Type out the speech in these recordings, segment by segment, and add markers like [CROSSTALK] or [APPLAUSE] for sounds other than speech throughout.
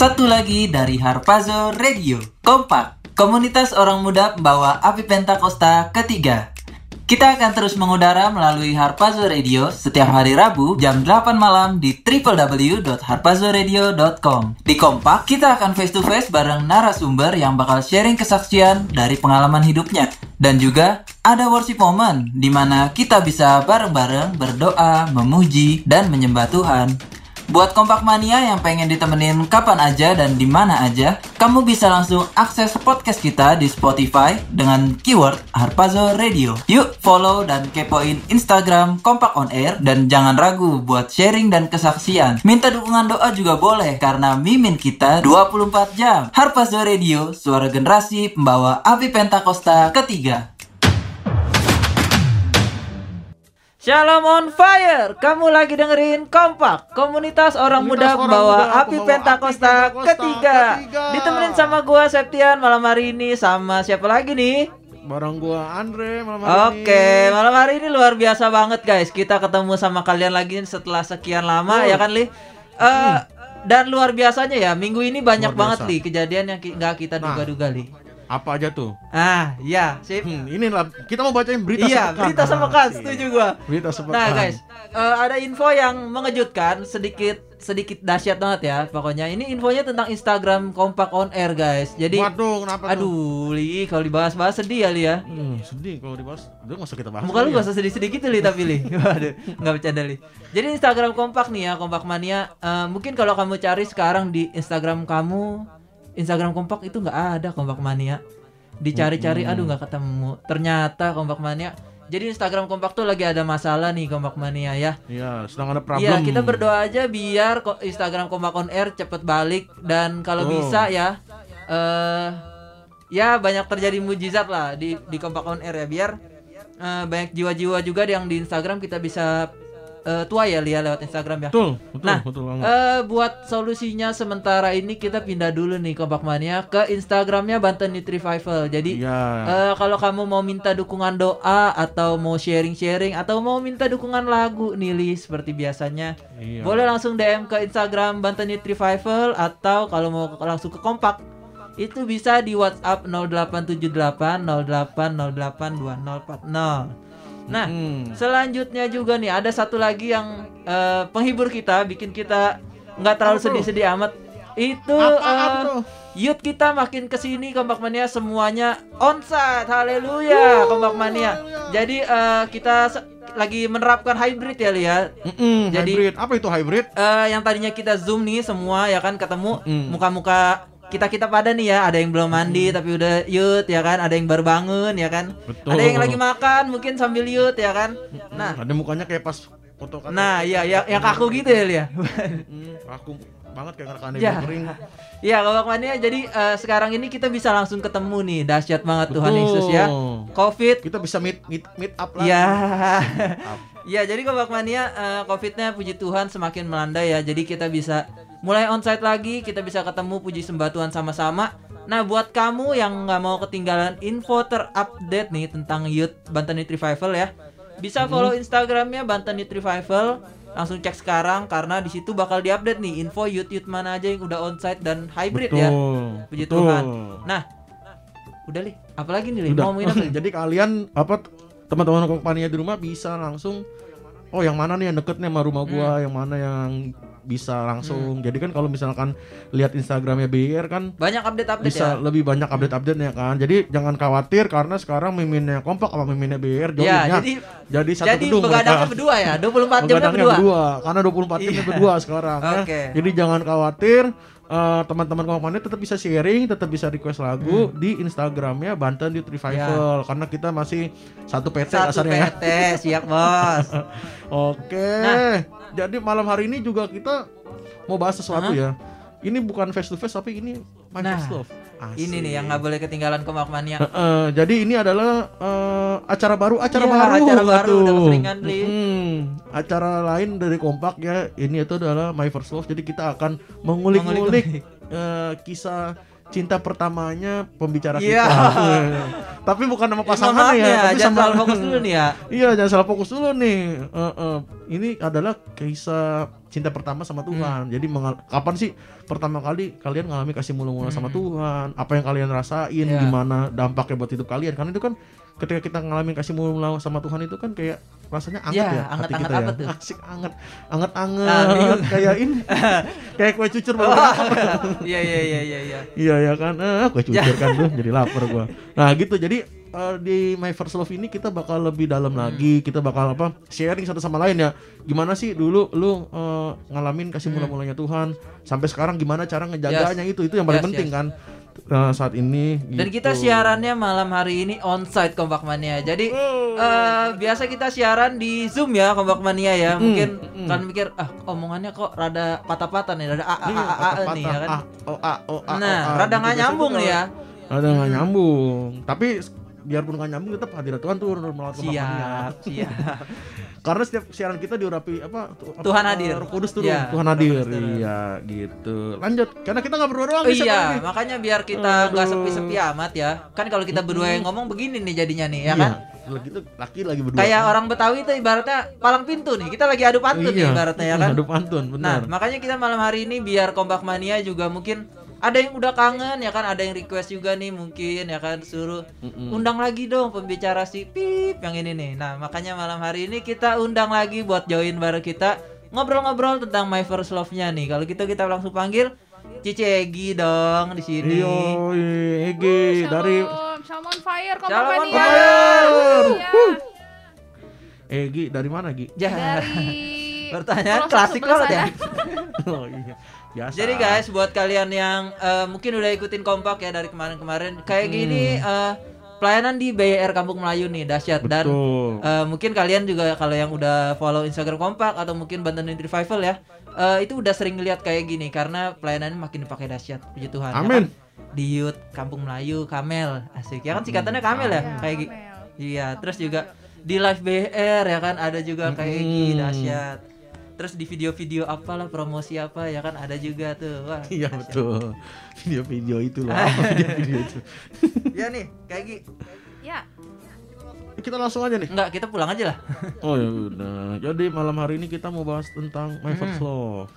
Satu lagi dari Harpazo Radio. Kompak, komunitas orang muda membawa api Pentakosta ketiga. Kita akan terus mengudara melalui Harpazo Radio setiap hari Rabu jam 8 malam di www.harpazoradio.com. Di Kompak, kita akan face to face bareng narasumber yang bakal sharing kesaksian dari pengalaman hidupnya. Dan juga ada worship moment di mana kita bisa bareng-bareng berdoa, memuji, dan menyembah Tuhan. Buat kompak mania yang pengen ditemenin kapan aja dan di mana aja, kamu bisa langsung akses podcast kita di Spotify dengan keyword Harpazo Radio. Yuk follow dan kepoin Instagram Kompak On Air dan jangan ragu buat sharing dan kesaksian. Minta dukungan doa juga boleh karena mimin kita 24 jam. Harpazo Radio, suara generasi pembawa api Pentakosta ketiga. Shalom on fire, kamu lagi dengerin Kompak, komunitas orang Komunitas muda orang muda api Pentakosta api Pentakosta ketiga. ketiga. Ditemenin sama gua Septian malam hari ini sama siapa lagi nih? Barang gua Andre malam hari Oke, ini. malam hari ini luar biasa banget guys. Kita ketemu sama kalian lagi setelah sekian lama Betul. ya kan Li? Eh, dan luar biasanya ya, minggu ini banyak banget. Li kejadian yang ki- nggak kita Nah. duga-duga Li. Apa aja tuh? Ah, ya, sip. Hmm, inilah kita mau bacain berita iya, sepekan. berita Ah, sepekan, sih. setuju gua. Berita sepekan. Nah guys, eh, ada info yang mengejutkan sedikit sedikit dahsyat banget ya. Pokoknya ini infonya tentang Instagram Kompak on Air guys. Jadi, Waduh, kenapa tuh? aduh Li, kalau dibahas-bahas sedih ya Li ya. Hmm, sedih kalau dibahas. Udah nggak usah kita bahas. Muka lu kali gak ya. usah sedih-sedih gitu Li tapi Li. [LAUGHS] Waduh, nggak bercanda Li. Jadi Instagram Kompak nih ya, Kompak Mania. Eh, mungkin kalau kamu cari sekarang di Instagram kamu, Instagram Kompak itu nggak ada Kompak Mania. Dicari-cari, aduh nggak ketemu. Ternyata Kompak Mania. Jadi Instagram Kompak tuh lagi ada masalah nih Kompak Mania ya. Iya, sedang ada problem. Iya, kita berdoa aja biar Instagram Kompak on Air cepet balik dan kalau Betul. bisa ya eh ya banyak terjadi mujizat lah di di Kompak on Air ya biar eh, banyak jiwa-jiwa juga yang di Instagram kita bisa eh, tua ya lihat lewat Instagram ya. Betul, betul, Nah, betul banget. Eh buat solusinya sementara ini kita pindah dulu nih Kompak Mania ke Instagramnya Banten Youth Revival. Jadi Iya. Eh, kalau kamu mau minta dukungan doa atau mau sharing-sharing atau mau minta dukungan lagu nih Li, seperti biasanya, Iya. boleh langsung DM ke Instagram Banten Youth Revival atau kalau mau langsung ke kompak itu bisa di WhatsApp 0878 0808 2040. Nah, Hmm. selanjutnya juga nih ada satu lagi yang eh, penghibur kita, bikin kita nggak terlalu Apa sedih-sedih amat. Itu Apaan eh, tuh? Youth kita makin ke sini Kompak Mania semuanya onsite Haleluya Kompak Mania Jadi eh, kita lagi menerapkan hybrid ya Lia Mm-mm, Jadi- hybrid. Apa itu hybrid? Eh, Yang tadinya kita zoom nih semua ya kan ketemu Mm. Muka-muka kita-kita pada nih ya Ada yang belum mandi tapi udah youth ya kan Ada yang baru bangun ya kan Betul. Ada yang lagi makan mungkin sambil youth ya kan Nah Ada mukanya kayak pas foto kata. Nah iya ya, yang kaku gitu ya Lia Hmm, aku banget kayak rekan Ya. kering. Iya Kompak Mania jadi eh, sekarang ini kita bisa langsung ketemu nih Dahsyat banget Tuhan Betul. Yesus ya Covid Kita bisa meet meet meet up lagi. Iya. Meet up. Ya, jadi Mania eh, Covid-nya puji Tuhan semakin melanda ya. Jadi kita bisa mulai onsite lagi, kita bisa ketemu puji sembah Tuhan sama-sama. Nah, buat kamu yang nggak mau ketinggalan info terupdate nih tentang Youth Banten Youth Revival ya, bisa follow Instagramnya Banten Youth Revival. Langsung cek sekarang karena di situ bakal diupdate nih info youth youth mana aja yang udah onsite dan hybrid ya. Betul. Puji betul. Tuhan. Nah, udah li, apalagi nih. Mau ngomongin apa? [LAUGHS] Jadi kalian apa teman-teman kompania di rumah bisa langsung oh yang mana nih yang deket nih sama rumah gua, Hmm. yang mana yang bisa langsung. Jadi kan kalau misalkan lihat Instagramnya BR kan Banyak update-update bisa ya. lebih banyak update-update ya kan. Jadi jangan khawatir karena sekarang miminnya kompak sama miminnya BR Ya, joinnya jadi jadi satu Jadi gedung mereka. berdua ya, [LAUGHS] 24 jamnya Begadangnya berdua. berdua karena 24 jamnya Iya. berdua sekarang ya. Oke. Jadi jangan khawatir eh, teman-teman kompannya tetap bisa sharing, tetap bisa request lagu Hmm. di Instagramnya Banten Youth Revival karena kita masih satu PT Ya. Satu kasarnya ya. PT, siap bos. [LAUGHS] Oke. Nah. Jadi malam hari ini juga kita mau bahas sesuatu Hah? ya. Ini bukan face to face tapi ini my Nah, first love. Ini nih yang nggak boleh ketinggalan Komak Mania. Heeh, jadi ini adalah eh, acara baru, acara Iya, baru, acara baru, tuh. udah keseringan, Li. Mm, acara lain dari kompak ya. Ini itu adalah My First Love. Jadi kita akan mengulik-ngulik eh, kisah cinta pertamanya pembicara Iya. kita. [LAUGHS] tapi bukan nama pasangan Pasangannya, ya, tapi jangan sama terlalu fokus dulu nih ya. [LAUGHS] Iya, jangan salah fokus dulu nih. Eh, eh, ini adalah kisah cinta pertama sama Tuhan. Hmm. Jadi mengal- kapan sih pertama kali kalian ngalami kasih mulu-mulu sama Tuhan? Apa yang kalian rasain? Hmm. Iya. Gimana dampaknya buat hidup kalian? Karena itu kan ketika kita ngalamin kasih mulu-mulu sama Tuhan itu kan kayak rasanya anget Iya, ya, hati anget-anget kita ya. tuh? Asik anget, anget-anget Nah, bingung. [LAUGHS] kayak ini, [LAUGHS] kayak kue cucur baru [LAUGHS] Iya iya iya iya iya. Iya ya kan, eh, gue cucur kan tuh, jadi lapar gua. Nah gitu, jadi eh, di My First Love ini kita bakal lebih dalam Hmm. lagi, kita bakal apa sharing satu sama lain ya. Gimana sih dulu lu eh, ngalamin kasih mula-mulanya Tuhan, sampai sekarang gimana cara ngejaganya itu, itu yang paling Hmm. Yes, penting yes. kan eh, saat ini. Dan gitu. kita siarannya malam hari ini onsite Kompak Mania. Jadi Oh. eh, biasa kita siaran di Zoom ya Kompak Mania ya. Hmm, Mungkin hmm. kan mikir ah omongannya kok rada patah-patah nih, rada a a a, a, nih ya kan. Nah, rada gitu. nggak nyambung nih ya. Rada nggak nyambung. Tapi biarpun nggak nyambung tetap hadirat Tuhan turun Mania. Siap, siap. [LAUGHS] Karena setiap siaran kita diurapi apa? tu- apa, Tuhan eh, hadir. Roh Kudus turun. Iya, Tuhan hadir. Iya, gitu. Lanjut. Karena kita nggak berdua doang Oh iya, lagi? makanya biar kita nggak sepi-sepi amat ya. Kan kalau kita berdua yang ngomong begini nih jadinya nih ya Iya. kan. Lagi itu laki lagi berdua. Kayak orang Betawi itu ibaratnya palang pintu nih. Kita lagi adu pantun nih Iya, ibaratnya ya [LAUGHS] kan. Adu pantun, Nah, benar. makanya kita malam hari ini biar Kompak Mania juga mungkin ada yang udah kangen ya kan, ada yang request juga nih mungkin ya kan suruh Mm-mm. undang lagi dong pembicara si Pip yang ini nih. Nah, makanya malam hari ini kita undang lagi buat join bareng kita ngobrol-ngobrol tentang My First Love-nya nih. Kalau gitu kita langsung panggil Cici Egi dong di sini. Iyo, Egi dari Shalom, Shalom on fire, Kompak Shalom on Mania. fire. Iya, Egi dari mana, Gi? Dari [LAUGHS] Pertanyaan klasik banget ya. [LAUGHS] oh iya. Biasa. Jadi guys, buat kalian yang eh, mungkin udah ikutin kompak ya dari kemarin-kemarin, kayak gini eh, pelayanan di BR Kampung Melayu nih dahsyat dan eh, mungkin kalian juga kalau yang udah follow Instagram kompak atau mungkin Banten Unit Revival ya, eh, itu udah sering lihat kayak gini karena pelayanannya makin dipakai dahsyat, puji Tuhan. ya Amin. kan? Di Youth Kampung Melayu, Kamel, asik ya kan singkatannya Kamel ya, Iya, kayak gitu. Iya, terus juga di live BR ya kan ada juga kayak gini Mm. dahsyat. Terus di video-video apalah promosi apa ya kan ada juga tuh. Wah. Iya betul. Video-video itu loh. [LAUGHS] Video-video itu. Iya nih, kayak gitu. Ya, Kita langsung aja nih. Enggak, kita pulang aja lah. [LAUGHS] Oh ya udah. Jadi malam hari ini kita mau bahas tentang My First Love.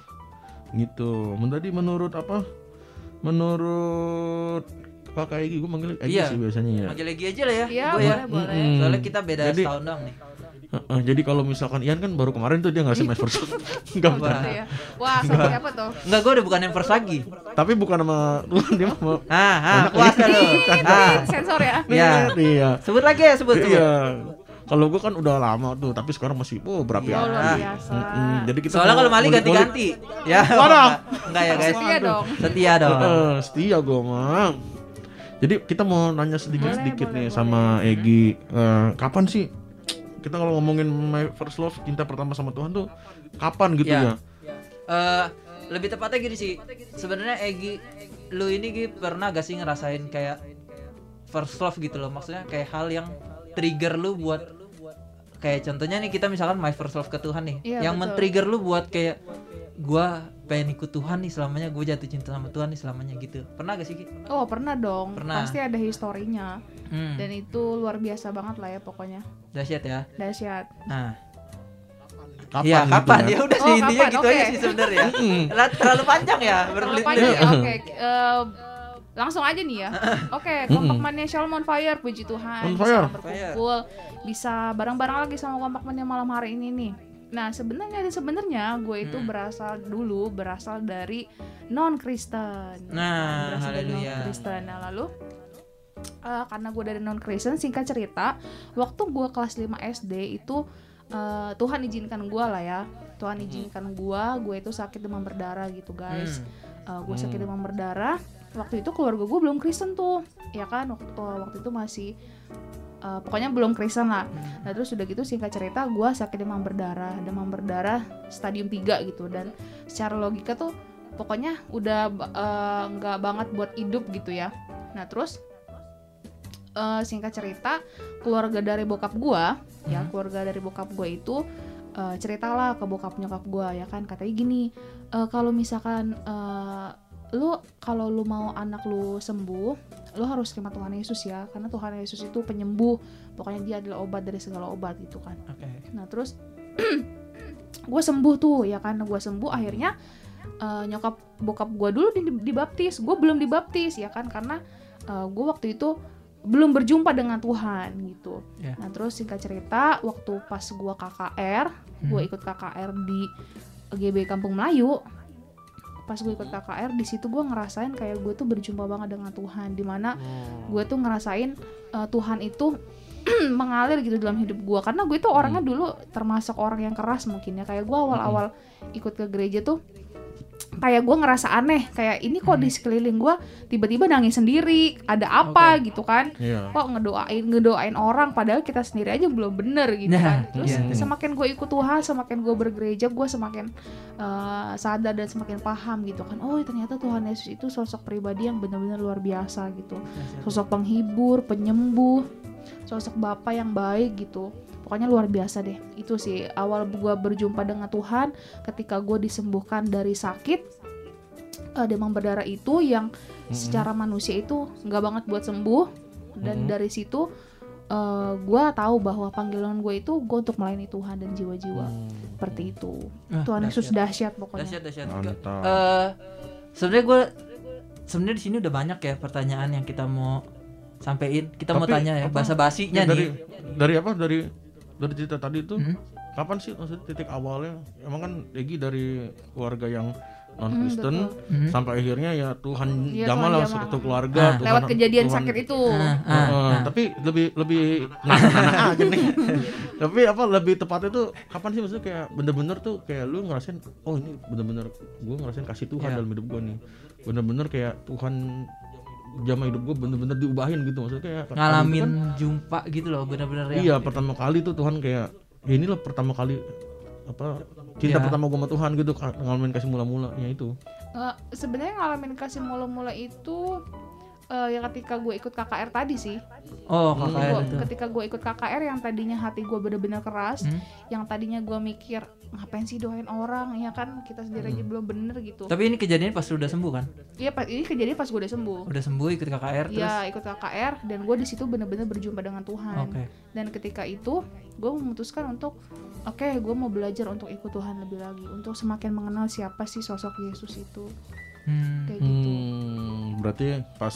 Gitu. Tadi menurut apa? Menurut Kakak Egi, gue manggil Egi Iya. sih biasanya ya. Manggil lagi aja lah ya. iya gua ya. boleh boleh. Soalnya kita beda Jadi- setahun doang nih. Heeh, jadi kalau misalkan Ian kan baru kemarin tuh dia ngasih My First Love. Enggak Wah. benar. Ya. Wah, seperti apa tuh? Enggak, gua udah bukan yang first lagi. Tapi bukan sama Tuhan [LAUGHS] dia mau Ah, ah, puas lu. [LAUGHS] Ah, Sensor ya. ya. Iya. Sebut lagi ya, sebut. Iya. Kalau gue kan udah lama tuh, tapi sekarang masih oh berapi Oh, biasa. Jadi kita Soalnya kalau Mali ganti-ganti. Ya. [LAUGHS] Waduh. enggak. Ya, guys. Setia dong. Setia dong. Heeh, setia gue mah. Jadi kita mau nanya sedikit-sedikit nih boleh, sama Egi. Eh, kapan sih kita kalau ngomongin my first love cinta pertama sama Tuhan tuh kapan gitu Ya. ya? Eh, lebih tepatnya gini sih. Sebenarnya Egi lu ini Gi, pernah gak sih ngerasain kayak first love gitu loh. Maksudnya kayak hal yang trigger lu buat kayak contohnya nih kita misalkan my first love ke Tuhan nih. Iya, yang men-trigger lu buat kayak gua pengen ikut Tuhan nih selamanya gue jatuh cinta sama Tuhan nih selamanya gitu. Pernah gak sih Ki? Oh, pernah dong. Pernah. Pasti ada historinya. Hmm. Dan itu luar biasa banget lah ya pokoknya. Dahsyat ya. Dahsyat. Nah, Kapan? Gitu kapan? ya? Ya udah Oh, sih intinya kapan? gitu aja Oke. sih sebenarnya. [LAUGHS] Lah, Terlalu panjang ya Terlalu berbelit-belit panjang ya. ya. Oke, [LAUGHS] eh, langsung aja nih ya. [LAUGHS] Oke, kompak mania Shalom on fire, puji Tuhan. On bisa fire. berkumpul, bisa bareng-bareng lagi sama kompak mania malam hari ini nih. Nah, sebenarnya sebenarnya gue itu Hmm. berasal dulu berasal dari non Kristen. Nah, berasal dari haleluya. non Kristen. Nah, lalu eh, karena gue dari non Kristen, singkat cerita, waktu gue kelas 5 SD itu eh, Tuhan izinkan gue lah ya. Tuhan izinkan gue, gue itu sakit demam berdarah gitu guys. Hmm. gue sakit demam berdarah waktu itu keluarga gue belum Kristen tuh ya kan waktu, eh, waktu itu masih eh, pokoknya belum Kristen lah Hmm. nah terus udah gitu singkat cerita gue sakit demam berdarah demam berdarah stadium 3 gitu dan secara logika tuh pokoknya udah eh, nggak banget buat hidup gitu ya nah terus eh, singkat cerita keluarga dari bokap gue ya Hmm. keluarga dari bokap gue itu eh, ceritalah ke bokap nyokap gue ya kan? Katanya gini "Eh, kalau misalkan eh, lu kalau lu mau anak lu sembuh lu harus terima Tuhan Yesus ya. Karena Tuhan Yesus itu penyembuh. Pokoknya dia adalah obat dari segala obat gitu kan. Oke. nah terus [CLEARS THROAT] gue sembuh tuh ya kan? Gue sembuh akhirnya eh, nyokap bokap gue dulu di- dibaptis. Gue belum dibaptis ya kan? Karena gue waktu itu belum berjumpa dengan Tuhan gitu. Ya. nah terus singkat cerita waktu pas gue KKR gue Hmm. ikut KKR di GB Kampung Melayu pas gue ikut KKR di situ gue ngerasain kayak gue tuh berjumpa banget dengan Tuhan di mana gue tuh ngerasain uh, Tuhan itu [CLEARS THROAT] mengalir gitu dalam hidup gue karena gue tuh orangnya dulu termasuk orang yang keras mungkin ya. Kayak gue awal-awal ikut ke gereja tuh kayak gue ngerasa aneh kayak ini kok di sekeliling gue tiba-tiba nangis sendiri ada apa gitu kan? Iya. kok ngedoain ngedoain orang padahal kita sendiri aja belum bener gitu Nah, kan? terus iya, iya. semakin gue ikut Tuhan semakin gue bergereja gue semakin uh, sadar dan semakin paham gitu kan. Oh ternyata Tuhan Yesus itu sosok pribadi yang benar-benar luar biasa gitu. Sosok penghibur penyembuh sosok bapak yang baik gitu. Pokoknya luar biasa deh. Itu sih awal gue berjumpa dengan Tuhan ketika gue disembuhkan dari sakit eh, demam berdarah itu yang secara manusia itu nggak banget buat sembuh. Dan Mhm. dari situ gue tahu bahwa panggilan gue itu gue untuk melayani Tuhan dan jiwa-jiwa. Seperti itu. Ah, Tuhan Yesus dahsyat. dahsyat pokoknya. Dahsyat, dahsyat. Eh, sebenarnya gue sebenarnya di sini udah banyak ya pertanyaan yang kita mau sampein. Kita mau Tapi tanya ya bahasa basinya dari nih. dari apa dari dari cerita tadi itu Hmm. kapan sih maksudnya titik awalnya emang kan Egi dari keluarga yang non Hmm, Kristen betul. Mhm. sampai akhirnya ya Tuhan Iya, Jamal lah satu keluarga Ah. Tuhan- lewat kejadian Tuhan- sakit itu Ah, ah, Heeh, ah. tapi lebih lebih nah, nah, nah, aja nih. tapi apa lebih tepatnya tuh kapan sih maksudnya kayak bener-bener tuh kayak lu ngerasain oh ini bener-bener gue ngerasain kasih Tuhan Iya. dalam hidup gue nih bener-bener kayak Tuhan jama hidup gue bener-bener diubahin gitu maksudnya kayak ngalamin kan, jumpa gitu loh bener-bener yang iya pertama kali tuh Tuhan kayak ya inilah pertama kali apa cinta Iya. pertama gue sama Tuhan gitu ngalamin kasih mula-mula ya itu Eh, sebenarnya ngalamin kasih mula-mula itu eh, ya ketika gue ikut KKR tadi sih. Oh Hmm. kakak Gua- itu. ketika gue ikut KKR yang tadinya hati gue bener-bener keras Hmm. yang tadinya gue mikir ngapain sih doain orang? Ya kan kita sendiri Hmm. aja belum bener gitu. Tapi ini kejadian pas udah sembuh kan? Iya pas ini kejadian pas gue udah sembuh. Udah sembuh ikut KKR terus Iya ikut KKR dan gue di situ bener-bener berjumpa dengan Tuhan. Oke. Dan ketika itu gue memutuskan untuk oke gue mau belajar untuk ikut Tuhan lebih lagi untuk semakin mengenal siapa sih sosok Yesus itu. Hmm. kayak gitu. Hmm, berarti pas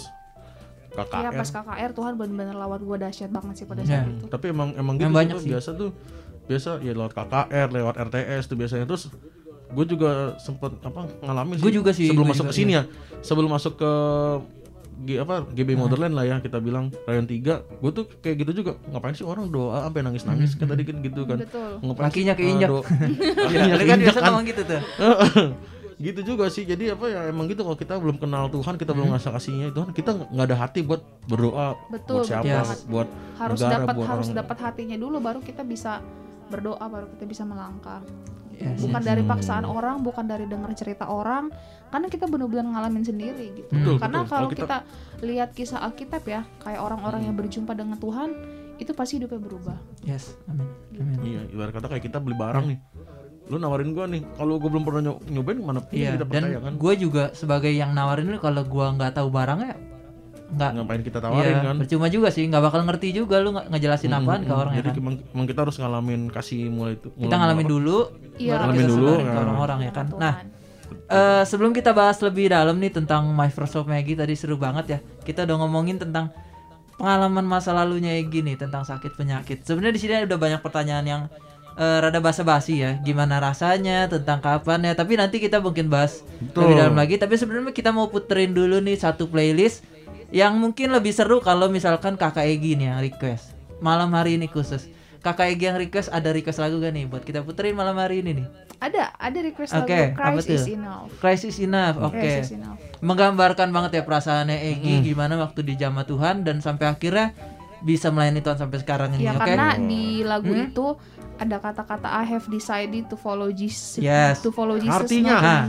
KKR Iya pas KKR Tuhan bener-bener lawat gue dahsyat banget sih pada Ya. saat itu. Tapi emang emang gitu sih, banyak tuh, sih. biasa tuh biasa ya lewat KKR lewat RTS tuh biasanya. Terus gue juga sempet apa ngalamin Gua juga sih, sebelum masuk juga, ke sini ya. Sebelum masuk ke G, apa GB Motherland lah ya kita bilang Rayon 3 gue tuh kayak gitu juga. Ngapain sih orang doa sampai nangis nangis kan tadi kan gitu kan. Betul. Ngapain sih, Kakinya eh, [LAUGHS] keinjak. do- Iya, kakinya kan keinjak biasa kan. ngomong gitu tuh [LAUGHS] gitu juga sih jadi apa ya emang gitu kalau kita belum kenal Tuhan kita Hmm. belum ngerasa kasihnya Tuhan kita nggak ada hati buat berdoa Betul, buat siapa betul banget. buat harus negara, dapat buat harus orang. dapat hatinya dulu baru kita bisa berdoa baru kita bisa melangkah Yes, bukan yes. dari paksaan orang bukan dari dengar cerita orang karena kita benar-benar ngalamin sendiri gitu Hmm. Betul, karena betul. kalau Kalau kita lihat kisah Alkitab ya kayak orang-orang Hmm. yang berjumpa dengan Tuhan itu pasti hidupnya berubah yes amin amin Iya, ibarat kata kayak kita beli barang nih. Lu nawarin gua nih, kalau gua belum pernah nyo- nyobain mana punya Iya, kita dan percaya kan? gue juga sebagai yang nawarin lu kalau gua nggak tahu barangnya nggak Ngapain kita tawarin iya, kan? percuma juga sih nggak bakal ngerti juga lu nggak ngejelasin Mm, apaan mm, ke orang ya Jadi kan emang, emang kita harus ngalamin kasih mulai itu. kita ngalamin dulu Iya, ngalamin kita dulu, ke ya. orang-orang ya kan nah eh, sebelum kita bahas lebih dalam nih tentang Microsoft Maggie tadi seru banget ya kita udah ngomongin tentang pengalaman masa lalunya Egy nih tentang sakit penyakit sebenarnya di sini udah banyak pertanyaan yang eh, rada basa-basi ya. Gimana rasanya tentang kapan ya tapi nanti kita mungkin bahas Betul. lebih dalam lagi. Tapi sebelumnya kita mau puterin dulu nih satu playlist yang mungkin lebih seru kalau misalkan kakak Egy nih yang request. Malam hari ini khusus. Kakak Egy yang request ada request lagu gak nih buat kita puterin malam hari ini nih? Ada ada request lagu apa Christ tuh? is enough. Crisis Enough oke. Enough. Menggambarkan banget ya perasaannya Egy gimana waktu di jama Tuhan dan sampai akhirnya bisa melayani Tuhan sampai sekarang ini Ya oke? karena di lagu Hmm? itu ada kata-kata I have decided to follow Jesus. Yes. To follow Jesus. Artinya? Nah.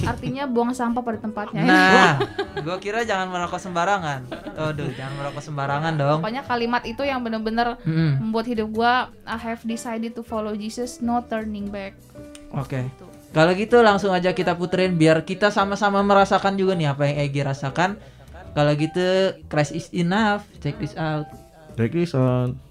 Artinya buang sampah pada tempatnya. nah [LAUGHS] gua kira jangan merokok sembarangan Aduh jangan merokok sembarangan dong Pokoknya kalimat itu yang bener-bener Mm-mm. membuat hidup gua I have decided to follow Jesus, no turning back. oke Gitu. Kalau gitu langsung aja kita puterin biar kita sama-sama merasakan juga nih apa yang Egi rasakan. Kalau gitu Crash is enough. Check this out. Take this on.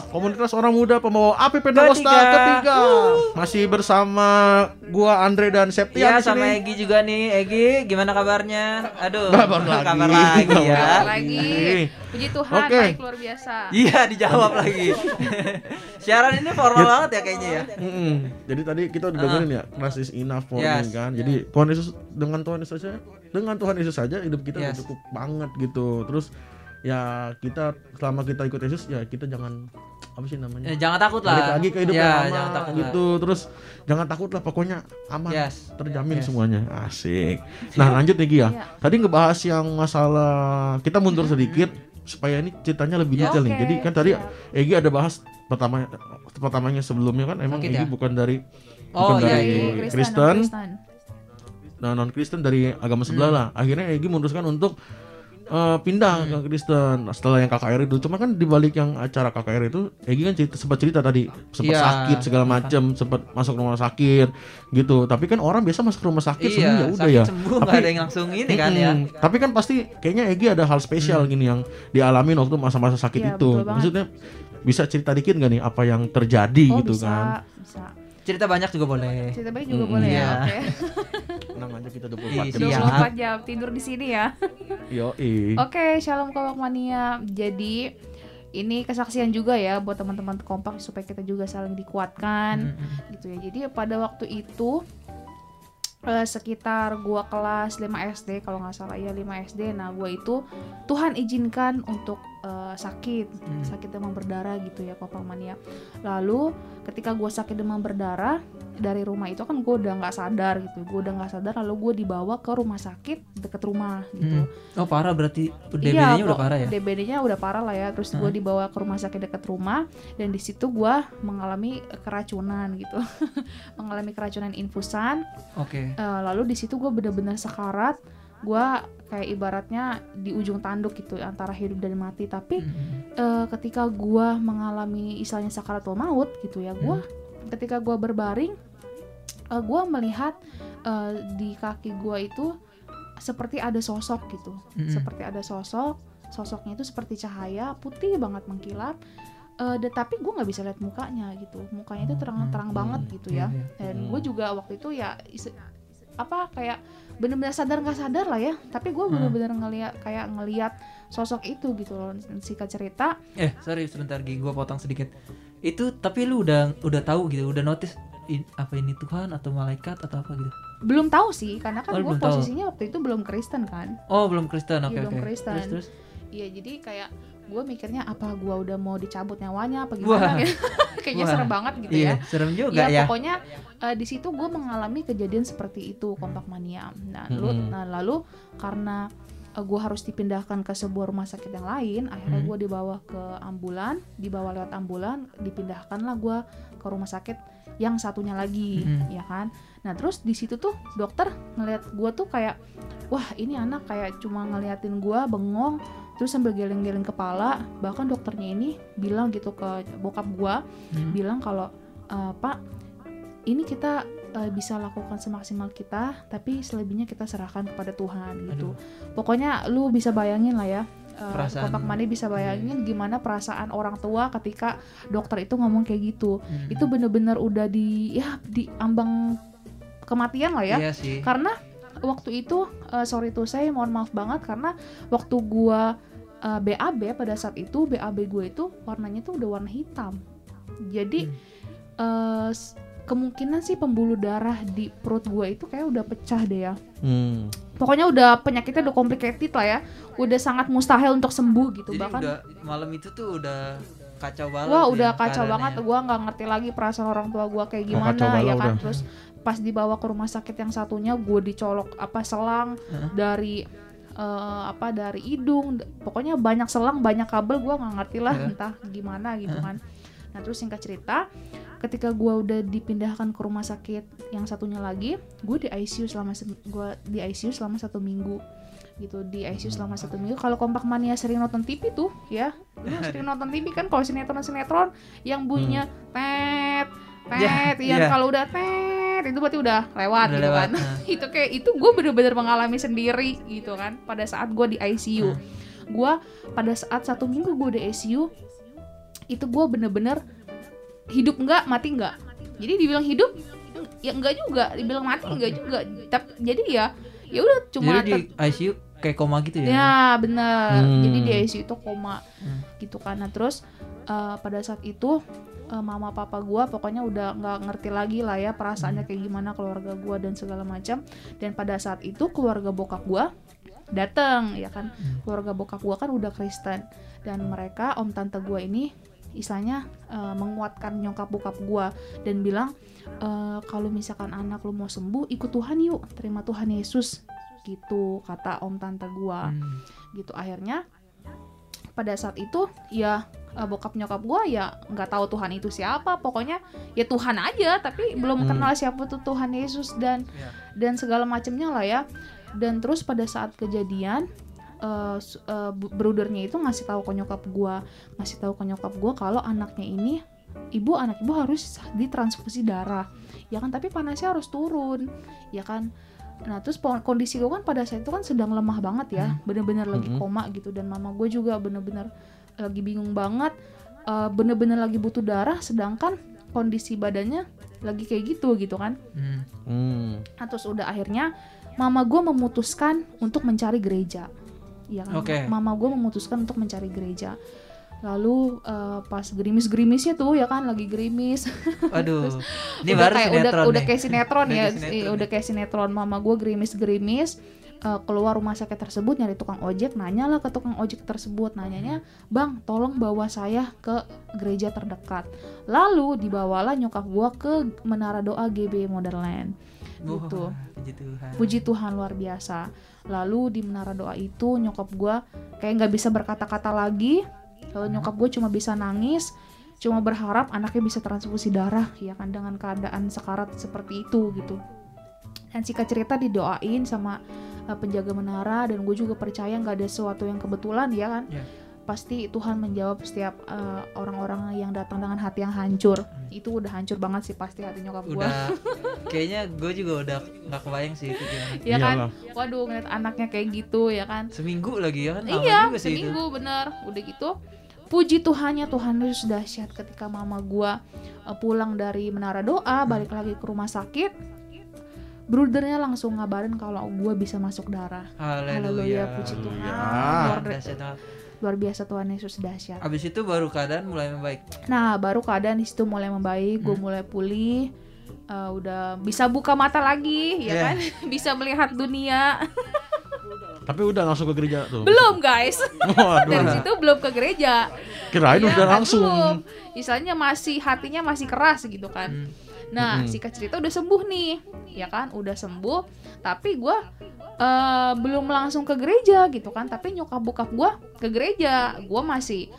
Kopak, komunitas orang muda pembawa api Pentakosta Ketiga. ketiga. Masih bersama gua Andre dan Septia Iya di sama. Egi juga nih. Egi, gimana kabarnya? Aduh, Kabar lagi. kabar lagi ya. Kabar lagi. Puji Tuhan, Oke. baik luar biasa. Iya, dijawab lagi. [LAUGHS] Siaran ini formal banget ya kayaknya ya. Mm-mm. Jadi tadi kita udah dengerin ya, Christ is enough for me Yes. kan. Jadi Tuhan Yesus dengan Tuhan Yesus saja, dengan Tuhan Yesus saja hidup kita udah Yes. cukup banget gitu. Terus ya kita selama kita ikut Yesus ya kita jangan apa sih namanya? Eh, jangan takut lah. balik lagi ke hidup ya, yang lama jangan takut gitu terus jangan takut lah pokoknya aman Yes. terjamin Yes. semuanya asik nah lanjut nih Gia Iya. tadi ngebahas yang masalah kita mundur sedikit supaya ini ceritanya lebih Ya, detail nih oke, jadi kan tadi. Egi ada bahas pertama pertamanya sebelumnya kan emang Sakit Egi ya? bukan dari Oh, bukan iya, dari iya. Kristen Kristen. nah non Kristen dari agama sebelah Hmm. lah akhirnya Egi memutuskan untuk eh, pindah ke Kristen setelah yang KKR itu cuma kan di balik yang acara KKR itu Egi kan cerita, sempat cerita tadi sempat Iya. sakit segala macam sempat masuk rumah sakit gitu tapi kan orang biasa masuk rumah sakit sembuh ya Iya, udah ya sembuh nggak ada yang langsung ini kan ya. Tapi kan pasti kayaknya Egi ada hal spesial gini yang dialami waktu masa-masa sakit Iya, itu maksudnya bisa cerita dikit gak nih apa yang terjadi Oh, gitu bisa, kan bisa. Cerita banyak juga boleh. Cerita baik juga Mm-mm. boleh ya. Iya. Oke. [LAUGHS] tenang aja kita 24 Iya, jam siap. 24 jam tidur di sini ya. [LAUGHS] Yoi. Oke, Shalom Kompak Mania. Jadi ini kesaksian juga ya buat teman-teman kompak supaya kita juga saling dikuatkan Mm-mm. gitu ya. Jadi pada waktu itu eh, sekitar gua kelas 5 SD kalau nggak salah ya 5 SD. Nah, gua itu Tuhan izinkan untuk eh, sakit, Hmm. sakit demam berdarah gitu ya kompak mania. Lalu ketika gua sakit demam berdarah dari rumah itu kan gue udah nggak sadar gitu gue udah nggak sadar lalu gue dibawa ke rumah sakit deket rumah gitu Oh parah berarti DBD-nya Iya, udah parah ya? DBD-nya udah parah lah ya. Terus gue Heeh. dibawa ke rumah sakit dekat rumah dan di situ gue mengalami keracunan gitu, [LAUGHS] mengalami keracunan infusan. Oke. Eh, lalu di situ gue bener-bener sekarat. Gue kayak ibaratnya di ujung tanduk gitu antara hidup dan mati. Tapi Mm-mm. eh, ketika gue mengalami istilahnya sakaratul maut gitu ya, gue ketika gue berbaring, eh, gue melihat eh, di kaki gue itu seperti ada sosok gitu Mm-mm. seperti ada sosok sosoknya itu seperti cahaya putih banget mengkilap dan tapi gue nggak bisa lihat mukanya gitu mukanya itu terang-terang Hmm. banget gitu ya Iya, iya. dan Hmm. gue juga waktu itu ya is- apa kayak bener-bener sadar nggak sadar lah ya tapi gue Hmm. bener-bener ngeliat kayak ngeliat sosok itu gitu loh singkat cerita Eh sorry sebentar Gi, gue potong sedikit. Itu tapi lu udah udah tahu gitu, udah notice in- apa ini Tuhan atau malaikat atau apa gitu? belum tahu sih karena kan Oh, gue belum tahu. posisinya waktu itu belum Kristen kan Oh belum Kristen, oke Iya, oke. belum Kristen. Terus terus. Iya jadi kayak gue mikirnya apa gue udah mau dicabut nyawanya apa gimana gitu. [LAUGHS] kayaknya Wah. serem banget gitu Iya ya serem juga ya, ya. pokoknya eh, di situ gue mengalami kejadian seperti itu kompak mania nah lalu, Mm-mm. nah, lalu karena gue harus dipindahkan ke sebuah rumah sakit yang lain akhirnya Hmm. gue dibawa ke ambulan dibawa lewat ambulan dipindahkanlah gue ke rumah sakit yang satunya lagi Mm-mm. ya kan nah terus di situ tuh dokter ngeliat gue tuh kayak wah ini anak kayak cuma ngeliatin gue bengong terus sambil geleng-geleng kepala bahkan dokternya ini bilang gitu ke bokap gue Hmm. bilang kalau "Eh, Pak ini kita eh, bisa lakukan semaksimal kita tapi selebihnya kita serahkan kepada Tuhan gitu. Pokoknya lu bisa bayangin lah ya. Perasaan- Kotak bisa bayangin gimana perasaan orang tua ketika dokter itu ngomong kayak gitu. Hmm. Itu bener-bener udah di ya di ambang kematian lah ya. Iya sih. Karena waktu itu eh, sorry tuh saya mohon maaf banget karena waktu gua eh, BAB pada saat itu BAB gue itu warnanya tuh udah warna hitam. Jadi eh, s- kemungkinan sih pembuluh darah di perut gue itu kayak udah pecah deh ya. Hmm. Pokoknya udah penyakitnya udah complicated lah ya. Udah sangat mustahil untuk sembuh gitu Jadi bahkan udah malam itu tuh udah kacau banget. Wah udah kacau banget, gua nggak ngerti lagi perasaan orang tua gua kayak Oh, gimana balau ya kan. udah. Terus pas dibawa ke rumah sakit yang satunya, gue dicolok apa selang Heeh. dari eh, apa dari hidung, pokoknya banyak selang, banyak kabel, gua nggak ngerti lah Heeh. entah gimana gitu Heeh. kan. Nah terus singkat cerita, ketika gua udah dipindahkan ke rumah sakit yang satunya lagi, gue di ICU selama se- gua di ICU selama satu minggu gitu di ICU selama satu minggu kalau kompak mania sering nonton TV tuh ya lu sering nonton TV kan kalau sinetron sinetron yang bunyinya tet Tet yang iya. kalau udah tet itu berarti udah lewat Udah gitu lewat, kan [LAUGHS] nah. itu kayak itu gue bener-bener mengalami sendiri gitu kan pada saat gue di ICU Hmm. gue pada saat satu minggu gue di ICU itu gue bener-bener hidup enggak mati enggak jadi dibilang hidup ya enggak juga dibilang mati enggak juga tapi jadi ya ya udah cuma Jadi di ICU kayak koma gitu ya. ya bener Hmm. jadi di ICU itu koma Hmm. gitu kan nah terus eh, pada saat itu eh, mama papa gua pokoknya udah nggak ngerti lagi lah ya perasaannya kayak gimana keluarga gua dan segala macam. Dan pada saat itu keluarga bokap gua datang ya kan? Keluarga bokap gua kan udah Kristen. Dan mereka om tante gua ini istilahnya eh, menguatkan nyokap bokap gua dan bilang eh, kalau misalkan anak lu mau sembuh ikut Tuhan yuk terima Tuhan Yesus gitu kata om tante gua. Hmm. gitu akhirnya pada saat itu ya eh, bokap nyokap gua ya nggak tahu Tuhan itu siapa. Pokoknya ya Tuhan aja tapi belum Hmm. kenal siapa tuh Tuhan Yesus dan Ya. dan segala macamnya lah ya. Dan terus pada saat kejadian eh, bu- brudernya itu ngasih tahu ke nyokap gua ngasih tahu ke nyokap gua kalau anaknya ini ibu anak ibu harus ditransfusi darah. Ya kan tapi panasnya harus turun. Ya kan nah terus kondisi gue kan pada saat itu kan sedang lemah banget ya bener-bener lagi Mhm. koma gitu dan mama gue juga bener-bener lagi bingung banget eh, bener-bener lagi butuh darah sedangkan kondisi badannya lagi kayak gitu gitu kan Hmm. Hmm. Nah, terus udah akhirnya mama gue memutuskan untuk mencari gereja. Ya kan? Oke. Mama gue memutuskan untuk mencari gereja. Lalu eh, pas gerimis-gerimisnya tuh ya kan lagi gerimis. [LAUGHS] Waduh. Ini udah baru kayak udah sinetron udah nih. kayak sinetron Udah ya. kayak sinetron nih. udah kayak sinetron mama gue gerimis-gerimis eh, keluar rumah sakit tersebut nyari tukang ojek nanyalah ke tukang ojek tersebut nanyanya bang tolong bawa saya ke gereja terdekat lalu dibawalah nyokap gue ke menara doa GB Modern Wah, gitu. Puji Tuhan. Puji Tuhan luar biasa. Lalu di menara doa itu nyokap gua kayak nggak bisa berkata-kata lagi. Lalu nyokap gue cuma bisa nangis, cuma berharap anaknya bisa transfusi darah, ya kan dengan keadaan sekarat seperti itu gitu. Dan singkat cerita didoain sama uh, penjaga menara dan gue juga percaya nggak ada sesuatu yang kebetulan ya kan. Ya. Pasti Tuhan menjawab setiap uh, orang-orang yang datang dengan hati yang hancur. Itu udah hancur banget sih pasti hati nyokap gue. Udah [LAUGHS] kayaknya gue juga udah nggak kebayang sih itu gimana. ya kan Iyalah. waduh ngeliat anaknya kayak gitu ya kan Seminggu lagi ya kan? Iya juga sih itu. seminggu bener udah gitu puji Tuhannya Tuhan Yesus dahsyat ketika mama gua uh, pulang dari menara doa balik lagi ke rumah sakit brudernya langsung ngabarin kalau gua bisa masuk darah Haleluya. Haleluya, puji Tuhan. Haleluya. Luar, biasa Tuhan Yesus dahsyat Abis itu baru keadaan mulai membaik. nah baru keadaan di situ mulai membaik gue mulai pulih uh, udah bisa buka mata lagi ya Yeah. kan [LAUGHS] bisa melihat dunia [LAUGHS] Tapi udah langsung ke gereja tuh. belum guys Waduh. dari situ belum ke gereja Kirain Iya, udah langsung. belum. Istilahnya masih hatinya masih keras gitu kan. Hmm. Nah, Mm-mm. singkat cerita udah sembuh nih, ya kan? Udah sembuh, tapi gua eh, belum langsung ke gereja gitu kan. Tapi nyokap bokap gua ke gereja, gua masih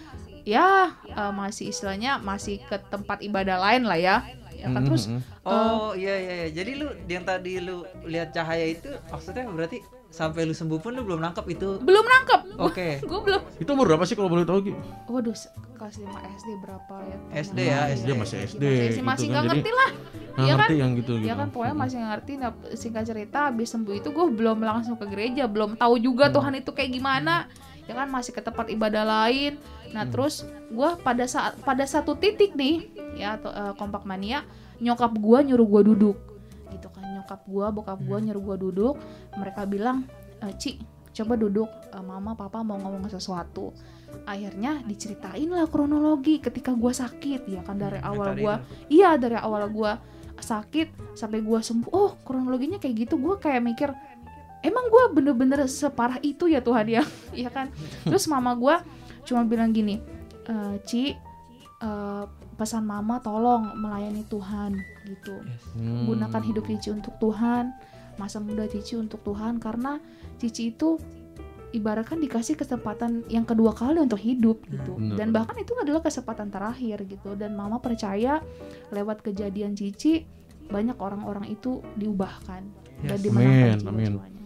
ya eh, masih istilahnya masih ke tempat ibadah lain lah ya. Ya kan terus Mhm. Oh iya iya iya. Jadi lu yang tadi lu lihat cahaya itu maksudnya berarti sampai lu sembuh pun lu belum nangkep itu. belum nangkep. Oke. [LAUGHS] Gue belum. itu umur berapa sih kalau boleh tahu Ki? Waduh, kelas 5 SD berapa ya? SD ya, Tahun SD. masih ya. SD Masih, gitu masih kan. nggak ngerti lah. Nggak Iya ngerti yang gitu gitu. Ya kan pokoknya masih nggak ngerti nah, singkat cerita habis sembuh itu gue belum langsung ke gereja belum tahu juga Hmm. Tuhan itu kayak gimana ya kan masih ke tempat ibadah lain nah Hmm. terus gue pada saat pada satu titik nih ya atau eh, kompak mania nyokap gue nyuruh gue duduk gitu kan nyokap gue bokap gue Hmm. nyuruh gue duduk mereka bilang "Eh, Ci coba duduk. Eh, mama papa mau ngomong sesuatu. Akhirnya diceritain lah kronologi ketika gue sakit. Ya kan dari Hmm, awal gue iya dari awal gua sakit sampai gua sembuh. Oh kronologinya kayak gitu. Gua kayak mikir emang gua bener-bener separah itu ya Tuhan ya? Iya [LAUGHS] kan? Terus mama gua cuma bilang gini "E, Ci eh, pesan mama tolong melayani Tuhan gitu Hmm. gunakan hidup Cici untuk Tuhan masa muda Cici untuk Tuhan karena Cici itu ibaratkan dikasih kesempatan yang kedua kali untuk hidup gitu Bener. dan bahkan itu adalah kesempatan terakhir gitu dan mama percaya lewat kejadian Cici banyak orang-orang itu diubahkan dan Yes. dimenangkan Amin, amin. jiwa-jiwanya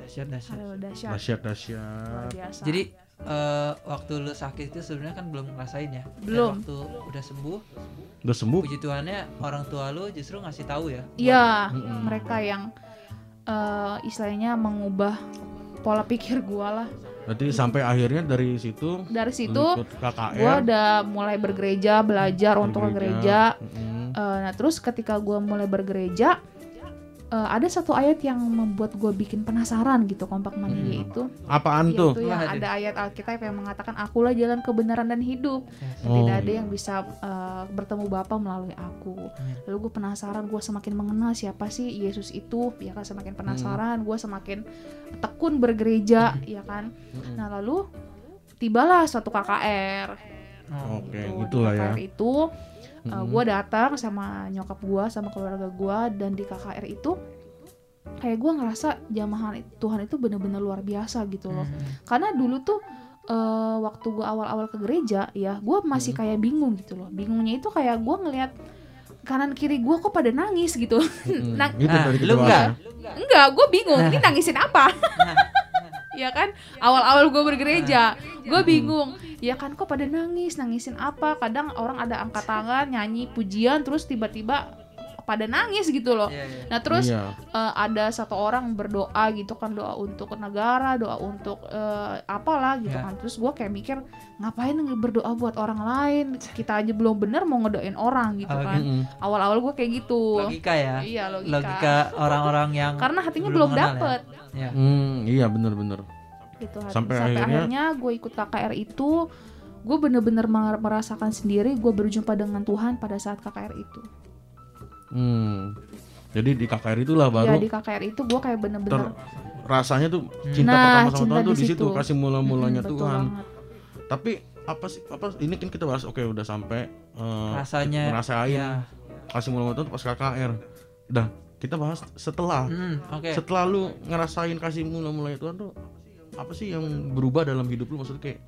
Dahsyat dahsyat. Halo, dahsyat Dahsyat luar dahsyat. biasa Jadi eh, waktu lu sakit itu sebenarnya kan belum ngerasain ya. Dan Belum. waktu udah sembuh, Udah sembuh. puji Tuhannya orang tua lu justru ngasih tahu ya. Iya, Mm-mm. mereka yang eh, istilahnya mengubah pola pikir gua lah Berarti sampai akhirnya dari situ dari situ KKR. gue udah mulai bergereja belajar untuk ke gereja Mm-mm. Eh, nah terus ketika gue mulai bergereja eh, ada satu ayat yang membuat gue bikin penasaran gitu kompak mania itu. Apaan tuh? yaitu yang Wah, ada ayat Alkitab yang mengatakan akulah jalan kebenaran dan hidup. Oh, tidak ada yang bisa eh, bertemu Bapa melalui aku. Lalu gue penasaran gue semakin mengenal siapa sih Yesus itu ya kan? Semakin penasaran gue semakin tekun bergereja ya kan? Mm-mm. nah lalu tibalah suatu KKR Oke, gitu. Di gitulah ya. KKR itu Mm-mm. gue datang sama nyokap gue sama keluarga gue dan di KKR itu kayak gue ngerasa jamahan Tuhan itu bener-bener luar biasa gitu loh. Karena dulu tuh eh, waktu gue awal-awal ke gereja ya gue masih kayak bingung gitu loh. Bingungnya itu kayak gue ngelihat kanan kiri gue kok pada nangis gitu. Mm-mm. [LAUGHS] Nang- Gitu Ah, dari lu kita enggak? enggak gue bingung ini nangisin apa? [LAUGHS] Ya kan? Awal-awal gue bergereja gue bingung ya kan kok pada nangis nangisin apa kadang orang ada angkat tangan nyanyi pujian terus tiba-tiba pada nangis gitu loh Iya, iya. nah terus Iya. eh, ada satu orang berdoa gitu kan doa untuk negara doa untuk eh, apalah gitu Ya. kan terus gue kayak mikir ngapain berdoa buat orang lain kita aja belum bener mau ngedoain orang gitu Oh, kan Mm-mm. awal-awal gue kayak gitu Logika ya. iya logika, Logika orang-orang yang karena hatinya belum belum, ya. dapet ya. Hmm, iya bener-bener. Gitu hati. Sampai sampai, akhirnya- akhirnya, gue ikut KKR itu gue bener-bener mer- merasakan sendiri gue berjumpa dengan Tuhan pada saat KKR itu Hmm. Jadi di KKR itulah ya baru di KKR itu gue kayak bener-bener rasanya tuh cinta Nah, pertama sama cinta Tuhan tuh di situ kasih mula-mulanya Mm, betul Tuhan. banget. Tapi apa sih apa ini kan kita bahas oke udah sampai eh, Rasanya ngerasain ya. kasih mula-mulanya Tuhan pas KKR. Udah, kita bahas setelah Hmm, oke. setelah lu ngerasain kasih mula-mulanya Tuhan tuh apa sih yang berubah dalam hidup lu maksudnya kayak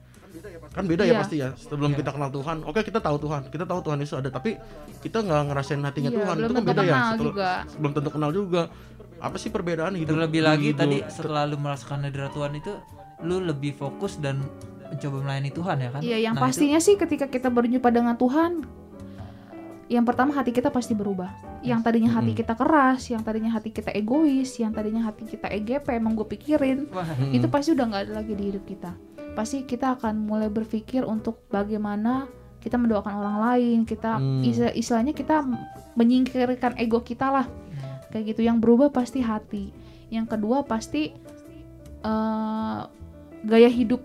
kan beda ya Iya. pasti ya sebelum Iya. kita kenal Tuhan oke kita tahu Tuhan kita tahu Tuhan Yesus ada tapi kita nggak ngerasain hatinya Iya, Tuhan itu kan beda ya Setelah- juga. belum tentu kenal juga apa sih perbedaan hidup Terlebih lu lagi hidup- tadi setelah lu merasakan hadirat Tuhan itu lu lebih fokus dan mencoba melayani Tuhan ya kan? Iya, yang Nah, itu- pastinya sih ketika kita berjumpa dengan Tuhan, yang pertama hati kita pasti berubah. Yang tadinya hati Mm-mm. kita keras, yang tadinya hati kita egois, yang tadinya hati kita EGP emang gue pikirin, Mm-mm. itu pasti udah nggak ada lagi di hidup kita. Pasti kita akan mulai berpikir untuk bagaimana kita mendoakan orang lain, kita Hmm. is- istilahnya kita menyingkirkan ego kita lah, kayak gitu. Yang berubah pasti hati. Yang kedua pasti eh, gaya hidup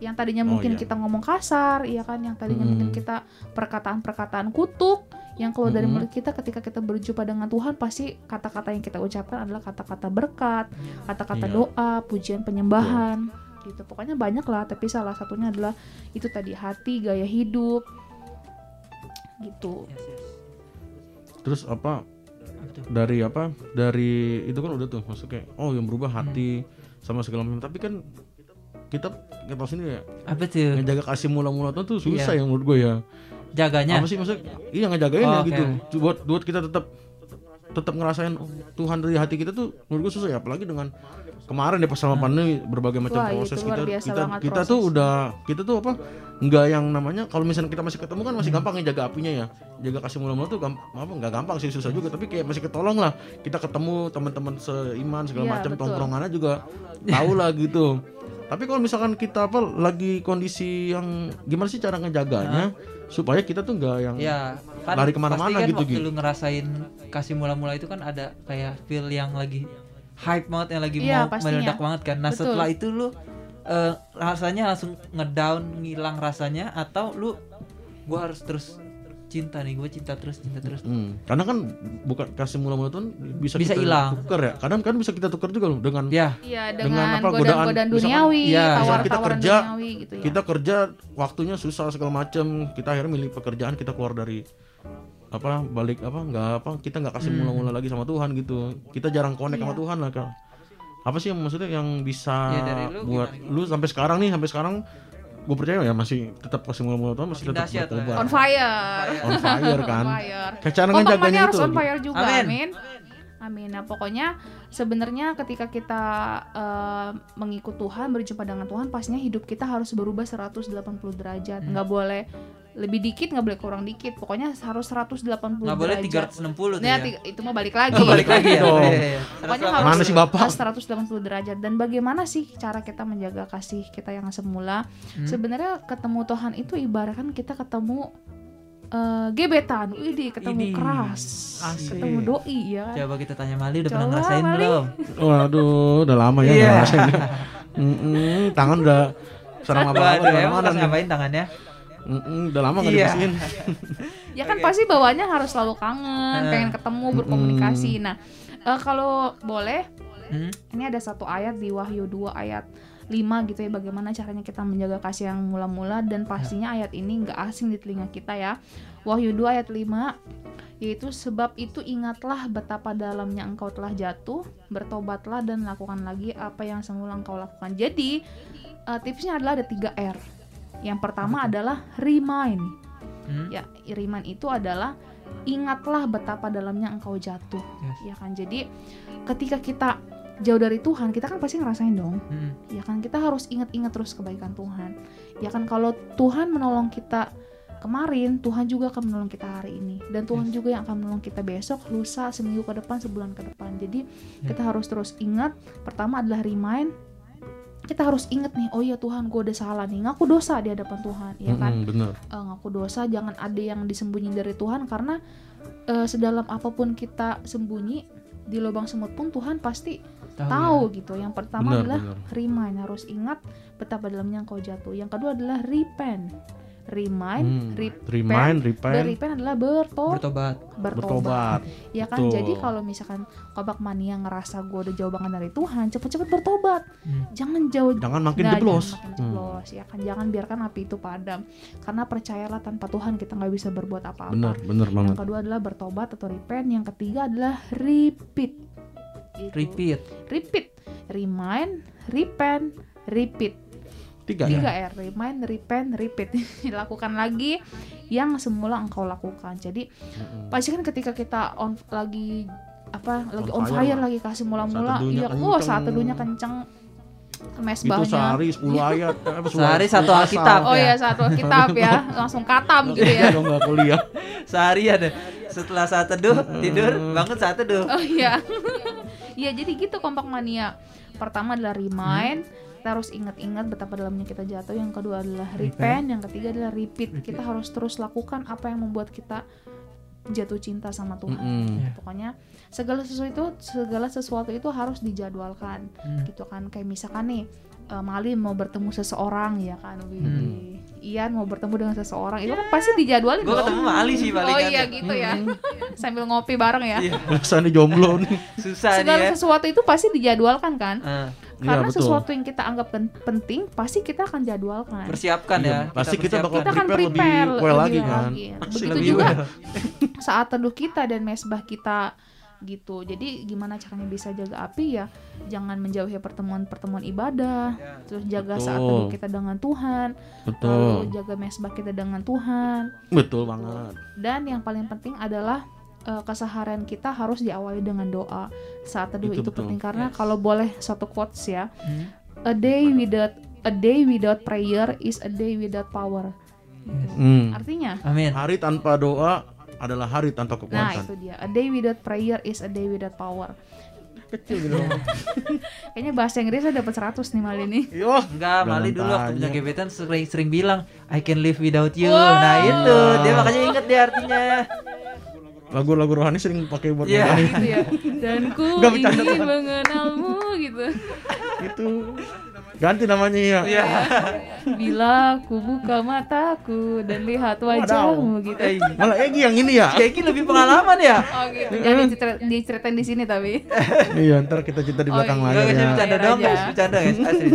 yang tadinya Oh, mungkin iya. kita ngomong kasar, ya kan? Yang tadinya Mm-mm. mungkin kita perkataan-perkataan kutuk yang keluar dari Mm-mm. mulut kita ketika kita berjumpa dengan Tuhan pasti kata-kata yang kita ucapkan adalah kata-kata berkat, kata-kata Iya. doa, pujian penyembahan gitu. Pokoknya banyak lah, tapi salah satunya adalah itu tadi hati, gaya hidup gitu. yes, yes. terus apa dari apa dari itu kan udah tuh maksudnya kayak oh yang berubah hati Hmm. sama segala macam tapi kan kita kita tahu sini ya. Apa tuh? ngejaga kasih mula-mula tuh susah Iya. ya menurut gue ya. Jaganya. apa sih maksudnya iya ngejagain Oh, ya oke. gitu buat buat kita tetap tetap ngerasain oh, Tuhan dari hati kita tuh menurut gue susah ya. Apalagi dengan kemarin ya pas sama pandemi berbagai macam Wah, itu proses kita kita kita tuh proses. udah kita tuh apa nggak yang namanya kalau misalnya kita masih ketemu kan masih gampang ya jaga apinya ya. Jaga kasih mula-mula tuh gamp, apa nggak gampang sih susah juga. Tapi kayak masih ketolong lah. Kita ketemu teman-teman seiman segala Iya, macam tongkrongannya juga tahu lah gitu [LAUGHS] tapi kalau misalkan kita apa lagi kondisi yang gimana sih cara ngejaganya supaya kita tuh nggak yang Ya, kan Lari ke mana-mana kan gitu, waktu Gi. lu ngerasain kasih mula-mula itu kan ada kayak feel yang lagi hype banget yang lagi Iya, mau pastinya. meledak banget kan. Nah, Betul. setelah itu lu eh, rasanya langsung ngedown, ngilang rasanya atau lu gua harus terus cinta nih, gua cinta terus, cinta terus. Hmm, karena kan bukan kasih mula-mula tuh bisa Bisa kita hilang. tukar ya. Kadang kan bisa kita tukar juga loh dengan Ya, Iya Dengan dengan, apa, godaan-godaan godaan, duniawi, iya, misalkan kita kerja, duniawi gitu ya. kita kerja waktunya susah segala macam. Kita akhirnya milih pekerjaan kita keluar dari apa balik apa nggak apa kita nggak kasih mula-mula lagi sama Tuhan gitu. Kita jarang connect sama Iya. Tuhan lah Kak. Apa sih yang maksudnya yang bisa Ya, dari lu buat gimana, lu sampai sekarang nih sampai sekarang gue percaya ya masih tetap kasih mula-mula Tuhan masih tetap berkobar. on fire. On fire kan. On fire. Kayak cara Kompak ngejaganya Mania harus itu. on fire juga, Amin. amin. Amin. Nah, pokoknya sebenarnya ketika kita eh, mengikut Tuhan, berjumpa dengan Tuhan, pastinya hidup kita harus berubah 180 derajat. Hmm. Nggak boleh lebih dikit nggak boleh kurang dikit pokoknya harus 180 Nggak boleh derajat 360 tuh Nah, ya. tiga- itu mah balik lagi balik lagi ya. Dong. Iya, iya. Pokoknya 180. harus Mana sih Bapak? harus 180 derajat dan bagaimana sih cara kita menjaga kasih kita yang semula Hmm. sebenarnya ketemu Tuhan itu ibaratkan kita ketemu eh, gebetan, Widih, ketemu Ini. keras, Asik. ketemu doi ya kan. Coba kita tanya Mali udah Coba, pernah ngerasain Mali. belum? Waduh, udah lama ya Iya. nggak ngerasain ya. [LAUGHS] Mm-mm, tangan udah serem apa apa Waduh, emang ngapain tangannya? Mm-mm, udah lama nggak Iya. dibersihin. [LAUGHS] Ya kan pasti bawaannya harus selalu kangen, Eh. pengen ketemu, berkomunikasi. Nah, eh, kalau boleh Hmm? ini ada satu ayat di Wahyu 2 ayat 5 gitu ya bagaimana caranya kita menjaga kasih yang mula-mula dan pastinya ayat ini nggak asing di telinga kita ya Wahyu 2 ayat 5 yaitu sebab itu ingatlah betapa dalamnya engkau telah jatuh bertobatlah dan lakukan lagi apa yang semula engkau lakukan jadi eh, tipsnya adalah ada 3 R yang pertama adalah remind. Hmm? ya remind itu adalah ingatlah betapa dalamnya engkau jatuh. Yes. ya kan? Jadi ketika kita jauh dari Tuhan kita kan pasti ngerasain dong. Hmm. ya kan? Kita harus ingat-ingat terus kebaikan Tuhan. Ya kan? Kalau Tuhan menolong kita kemarin Tuhan juga akan menolong kita hari ini. Dan Tuhan juga yang akan menolong kita besok lusa seminggu ke depan sebulan ke depan. Jadi kita harus terus ingat. Pertama adalah remind kita harus ingat nih oh iya Tuhan gue udah salah nih. Ngaku dosa di hadapan Tuhan ya kan? Mm-mm, bener. eh, ngaku dosa jangan ada yang disembunyi dari Tuhan karena eh, sedalam apa pun kita sembunyi di lubang semut pun Tuhan pasti Tahu, tahu gitu. Yang pertama Benar, adalah benar. remind harus ingat betapa dalamnya engkau jatuh. Yang kedua adalah repent remind Hmm, rep- Remind, dan repent, repent adalah berto Bertobat. bertobat. ya kan Betul. jadi kalau misalkan kobak mania ngerasa gue udah jauh banget dari Tuhan cepet-cepet bertobat Hmm. jangan jauh Jangan makin Nah, jeblos. jangan makin jeblos ya kan jangan biarkan api itu padam karena percayalah tanpa Tuhan kita nggak bisa berbuat apa-apa Bener, bener banget. yang kedua adalah bertobat atau repent yang ketiga adalah repeat Gitu. Repeat. repeat remind repent repeat Tiga. tiga R remind repent repeat [LAUGHS] lakukan lagi yang semula engkau lakukan jadi Mm-mm. pasti kan ketika kita on lagi apa lagi On on fire fire, lagi kasih mula-mula iya kenceng. oh saat teduhnya kenceng Itu mesbahnya sehari 10 [LAUGHS] ayat. eh, apa, Sehari 10 satu. Alkitab. oh ya. iya satu kitab ya [LAUGHS] langsung katam gitu ya Kalau nggak kuliah. Seharian deh. Setelah saat teduh, tidur, bangun saat teduh. oh iya iya jadi gitu kompak mania pertama adalah remind kita harus ingat-ingat betapa dalamnya kita jatuh. Yang kedua adalah repent yang ketiga adalah repeat. Kita harus terus lakukan apa yang membuat kita jatuh cinta sama Tuhan. Mm-mm. pokoknya segala sesuatu itu segala sesuatu itu harus dijadwalkan. Hmm. gitu kan. Kayak misalkan nih eh, Mali mau bertemu seseorang ya kan? Hmm. Ian mau bertemu dengan seseorang itu kan pasti dijadwalin Gue ketemu sama Ali sih paling oh iya gitu ya. Sambil ngopi bareng ya. Iya. Rasanya jomblo nih. Susah segala nih ya. sesuatu itu pasti dijadwalkan kan? Ah, karena Iya, betul. sesuatu yang kita anggap pen- penting pasti kita akan jadwalkan persiapkan Iya, ya. pasti kita bakal kita akan prepare lebih well lebih lagi kan. lagi. Begitu lebih juga well. [LAUGHS] saat teduh kita dan mesbah kita gitu jadi gimana caranya bisa jaga api ya jangan menjauhi pertemuan-pertemuan ibadah terus jaga saat Betul. teduh kita dengan Tuhan lalu Betul. jaga mesbah kita dengan Tuhan Betul banget. dan yang paling penting adalah eh, keseharian kita harus diawali dengan doa saat teduh Itu itu, betul. penting karena Yes. kalau boleh satu quotes ya Hmm. a day without a day without prayer is a day without power Hmm. artinya Amin. Hari tanpa doa adalah hari tanpa nah kekuatan. itu dia a day without prayer is a day without power Kecil gitu. [LAUGHS] kayaknya bahasa Inggrisnya dapat 100 nih mal ini Yo. Enggak, Mali dulu waktu punya gebetan sering sering bilang I can live without you. Wow. Nah, itu dia makanya inget dia artinya. Lagu-lagu rohani sering pakai buat rohani. gitu ya. Dan ku ingin mengenalmu gitu. Itu ganti namanya ya. Iya. [LAUGHS] bila ku buka mataku dan lihat wajahmu gitu Eh, Malah Egi yang ini ya. Kayak gini lebih pengalaman ya. oh gitu jangan diceritain, diceritain di sini tapi [LAUGHS] iya, ntar kita cerita di Oh, belakang iya. Enggak layar guys, ya. bercanda dong guys, bercanda guys, [LAUGHS] asli.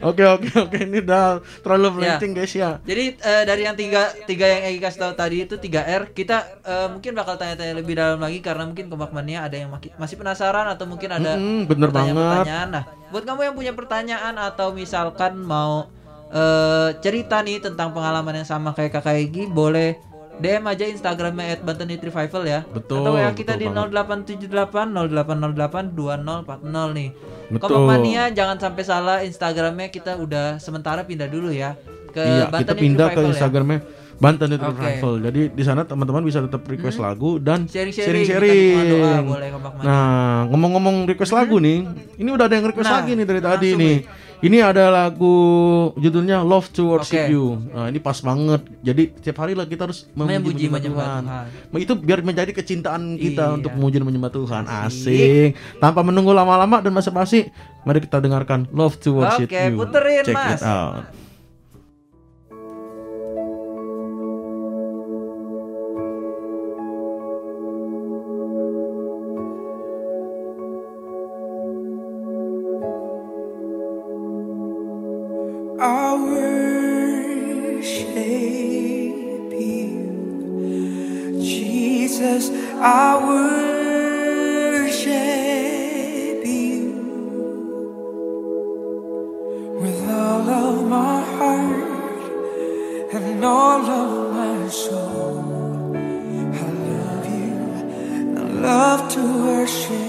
Oke oke oke ini udah terlalu Ya. melenceng guys ya. Jadi eh, dari yang tiga tiga yang Egi kasih tahu tadi itu 3 R, kita eh, mungkin bakal tanya-tanya lebih dalam lagi karena mungkin Komak Mania ada yang masih penasaran atau mungkin ada Mm-mm, bener banget. pertanyaan-pertanyaan. Nah, buat kamu yang punya pertanyaan atau misalkan mau eh, cerita nih tentang pengalaman yang sama kayak Kakak Egi, boleh DM aja Instagramnya @bantenit revival ya. Betul, Atau ya kita betul di 0878 0808 2040 nih. Betul. Kompak Mania jangan sampai salah Instagramnya kita udah sementara pindah dulu ya ke Iya, kita Banten Youth pindah ke Revival ya. Banten itu Oke. Revival. Jadi di sana teman-teman bisa tetap request lagu dan Sharing-sharing, doa, boleh. Nah, ngomong-ngomong request lagu nih, ini udah ada yang request Nah, lagi nih dari tadi nih. Ini ada lagu judulnya Love to Worship Oke. You. Nah, ini pas banget. Jadi setiap hari lah kita harus Memuji, memuji menyembah menyembah Tuhan. Tuhan. Nah, Itu biar menjadi kecintaan kita Iya. untuk memuji dan menyembah Tuhan. Asik. Tanpa menunggu lama-lama dan basa-basi, mari kita dengarkan Love to Worship Oke, You. puterin, Check Mas. it out. To worship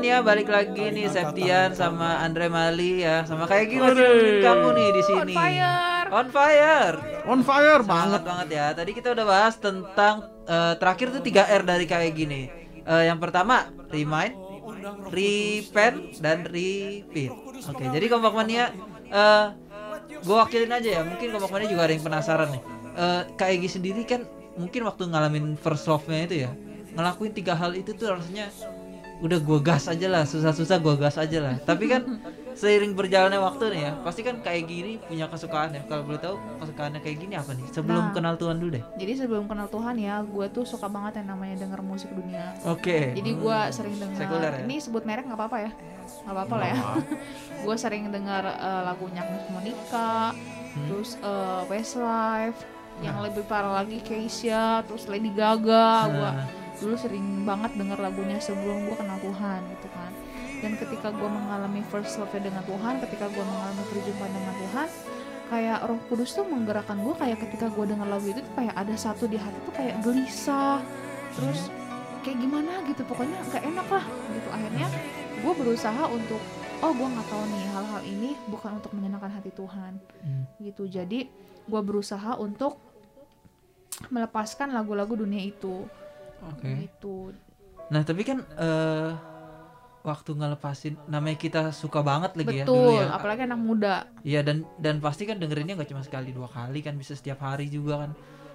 Kompak Mania balik lagi nih Septian sama Andre Mali ya sama kayak gini masih kamu nih di sini. On fire. On fire. On fire Banget banget. ya. Tadi kita udah bahas tentang eh, terakhir tuh 3 R dari kayak gini. Eh, yang pertama remind, repent dan repeat. Oke, jadi Kompak Mania eh gue wakilin aja ya. Mungkin Kompak Mania juga ada yang penasaran nih. Eh kayak gini sendiri kan mungkin waktu ngalamin first love-nya itu ya, ngelakuin tiga hal itu tuh rasanya udah gua gas aja lah, susah-susah gua gas aja lah. Tapi kan seiring berjalannya waktu nih ya, pasti kan kayak gini punya kesukaan ya. Kalau boleh tahu kesukaannya kayak gini apa nih? Sebelum Nah. kenal Tuhan dulu deh. Jadi sebelum kenal Tuhan ya, gue tuh suka banget yang namanya denger musik dunia. Oke. Jadi gue sering dengar. Sekuler ya? Ini sebut merek nggak apa-apa ya? Nggak apa-apa lah ya. [LAUGHS] gue sering dengar eh, lagunya Agnes Monica, Hmm. terus eh, Westlife, yang lebih parah lagi Keisha, terus Lady Gaga. Gue Nah. Dulu sering banget denger lagunya sebelum gue kenal Tuhan gitu kan. Dan ketika gue mengalami first love dengan Tuhan, ketika gue mengalami perjumpaan dengan Tuhan, kayak Roh Kudus tuh menggerakkan gue kayak ketika gue dengar lagu itu tuh kayak ada satu di hati tuh kayak gelisah, terus kayak gimana gitu pokoknya gak enak lah gitu akhirnya gue berusaha untuk oh gue nggak tahu nih hal-hal ini bukan untuk menyenangkan hati Tuhan Hmm. gitu jadi gue berusaha untuk melepaskan lagu-lagu dunia itu Oke. gitu Nah tapi kan eh waktu ngelepasin namanya kita suka banget lagi ya betul dulu ya. apalagi anak muda Iya dan dan pasti kan dengerinnya nggak cuma sekali dua kali kan bisa setiap hari juga kan.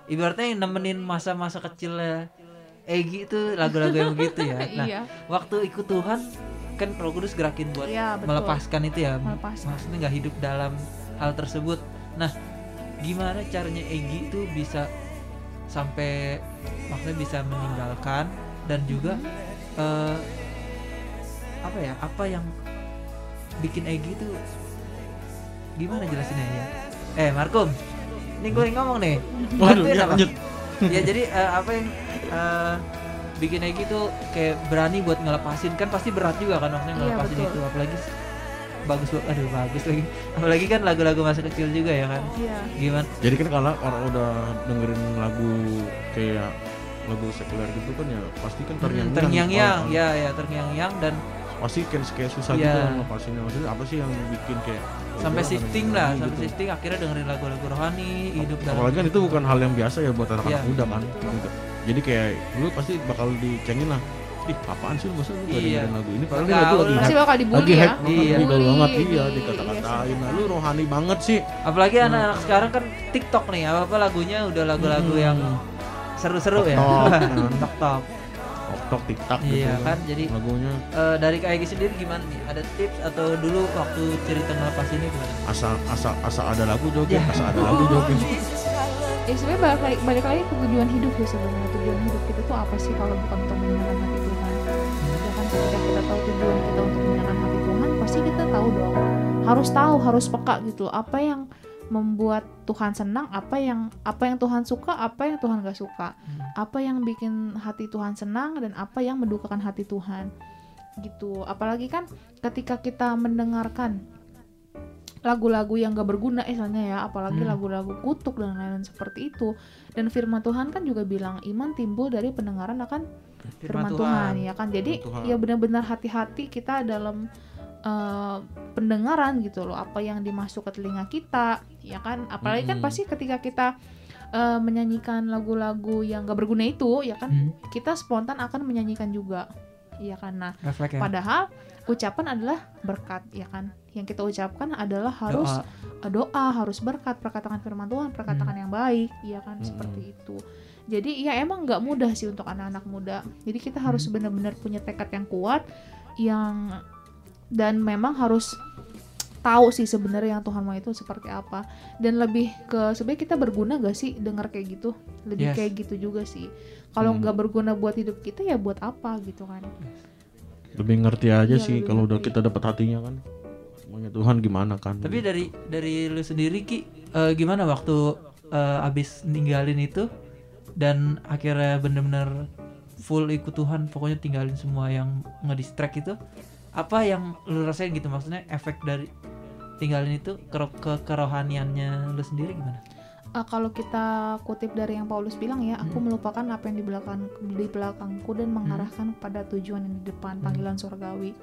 Ibaratnya yang nemenin masa-masa kecilnya Egi itu lagu-lagu yang begitu ya. [LAUGHS] Nah iya waktu ikut Tuhan kan Roh Kudus gerakin buat Iya, betul. melepaskan itu ya. Melepaskan. Maksudnya nggak hidup dalam hal tersebut. Nah gimana caranya Egi itu bisa sampai maksudnya bisa meninggalkan dan juga eh, apa ya apa yang bikin Egi itu gimana jelasinnya ya eh Markum ini gue yang ngomong nih Waduh, ya, apa? lanjut. ya jadi eh, apa yang eh, bikin Egi tuh kayak berani buat ngelepasin kan pasti berat juga kan maksudnya Iya, ngelepasin betul. itu apalagi bagus banget. Aduh bagus lagi. Apalagi kan lagu-lagu masa kecil juga ya kan? Iya. Gimana? Jadi kan kalau orang udah dengerin lagu kayak lagu sekuler gitu kan ya pasti kan terngiang Hmm, terngiang-yang ya ya terngiang-yang dan pasti kayak kayak susah Iya. gitu ngelepasinnya maksudnya apa sih yang bikin kayak sampai "Oh, shifting lah gini," sampai gitu. shifting akhirnya dengerin lagu-lagu rohani hidup dalam apalagi kan itu bukan hal yang biasa ya buat anak-anak Iya. muda kan Gitu. jadi kayak lu pasti bakal dicengin lah ih apaan sih masa lu gak Iya. dengerin lagu ini? Padahal lagu lagi pasti hype bakal dibully lagi ya. Iya. lagi gaul Bully, banget. Iya di- dikata-katain. nah lu rohani banget sih. Apalagi anak-anak sekarang kan TikTok nih apa apa lagunya udah lagu-lagu Hmm. yang seru-seru ya. Tok, tok tok tok tiktak gitu Iya kan, jadi- lagunya. Eh, dari Egi sendiri gimana nih? Ada tips atau dulu waktu cerita ngelepas ini gimana? Asal asal asal ada lagu joget Ya. asal ada lagu joget. Ya sebenarnya balik lagi, balik lagi ke tujuan hidup ya sebenarnya. Tujuan hidup kita tuh apa sih kalau bukan untuk menyenangkan hati tahu tujuan kita untuk menyenangkan hati Tuhan pasti kita tahu dong. Harus tahu harus peka gitu apa yang membuat Tuhan senang apa yang apa yang Tuhan suka apa yang Tuhan gak suka. Apa yang bikin hati Tuhan senang dan apa yang mendukakan hati Tuhan gitu. Apalagi kan ketika kita mendengarkan lagu-lagu yang gak berguna misalnya ya apalagi Hmm. lagu-lagu kutuk dan lain-lain seperti itu. Dan firman Tuhan kan juga bilang iman timbul dari pendengaran akan firman, Tuhan. ya kan? Jadi Tuhan. ya benar-benar hati-hati kita dalam eh, pendengaran gitu loh apa yang dimasuk ke telinga kita ya kan? Apalagi kan pasti ketika kita eh, menyanyikan lagu-lagu yang gak berguna itu ya kan? Hmm, kita spontan akan menyanyikan juga ya kan? Nah refleks ya. padahal ucapan adalah berkat ya kan? Yang kita ucapkan adalah harus Doa. eh, doa harus berkat. Perkataan firman Tuhan perkataan yang baik ya kan? Mm-mm. seperti itu jadi ya emang nggak mudah sih untuk anak-anak muda. Jadi kita harus Hmm. benar-benar punya tekad yang kuat yang dan memang harus tahu sih sebenarnya yang Tuhan mau itu seperti apa. Dan lebih ke sebenarnya kita berguna gak sih dengar kayak gitu? Lebih Yes. kayak gitu juga sih. Kalau Hmm. nggak berguna buat hidup kita ya buat apa gitu kan? Lebih ngerti aja Iya, sih kalau udah kita dapat hatinya kan. Maunya Tuhan gimana kan? Tapi dari dari lu sendiri ki eh, gimana waktu eh, abis ninggalin itu dan akhirnya bener-bener full ikut Tuhan pokoknya tinggalin semua yang ngedistract itu apa yang lu rasain gitu maksudnya efek dari tinggalin itu ke, ke kerohaniannya lu sendiri gimana Eh, kalau kita kutip dari yang Paulus bilang ya, aku Hmm. melupakan apa yang di belakang di belakangku dan mengarahkan pada tujuan yang di depan, Hmm. panggilan surgawi.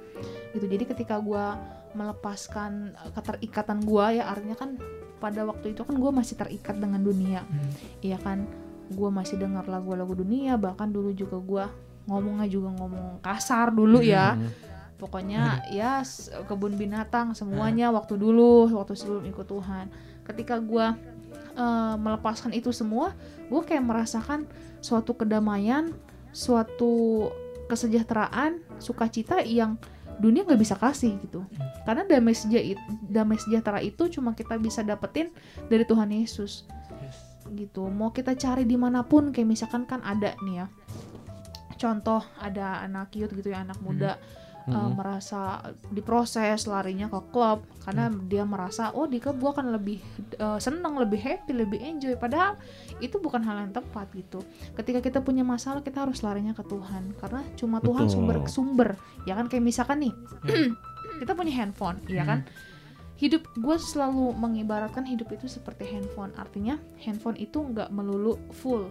Gitu. Jadi ketika gua melepaskan eh, keterikatan gua ya, artinya kan pada waktu itu kan gua masih terikat dengan dunia, Hmm. iya kan? Gua masih dengar lagu-lagu dunia, bahkan dulu juga gua ngomongnya juga ngomong kasar dulu ya. Hmm. Pokoknya ya s- kebun binatang semuanya waktu dulu, waktu sebelum ikut Tuhan. Ketika gua eh, melepaskan itu semua, gue kayak merasakan suatu kedamaian, suatu kesejahteraan, sukacita yang dunia nggak bisa kasih gitu. Karena damai sejahtera, damai sejahtera itu cuma kita bisa dapetin dari Tuhan Yesus gitu. Mau kita cari di mana pun, kayak misalkan kan ada nih ya. Contoh ada anak youth gitu ya, anak muda uh, Hmm. merasa diproses larinya ke klub karena dia merasa oh di klub gua akan lebih uh, seneng lebih happy lebih enjoy. Padahal itu bukan hal yang tepat gitu. Ketika kita punya masalah kita harus larinya ke Tuhan. Karena cuma Tuhan Betul. sumber sumber ya kan kayak misalkan nih [CLEARS THROAT] kita punya handphone ya kan hidup gue selalu mengibaratkan hidup itu seperti handphone. Artinya handphone itu nggak melulu full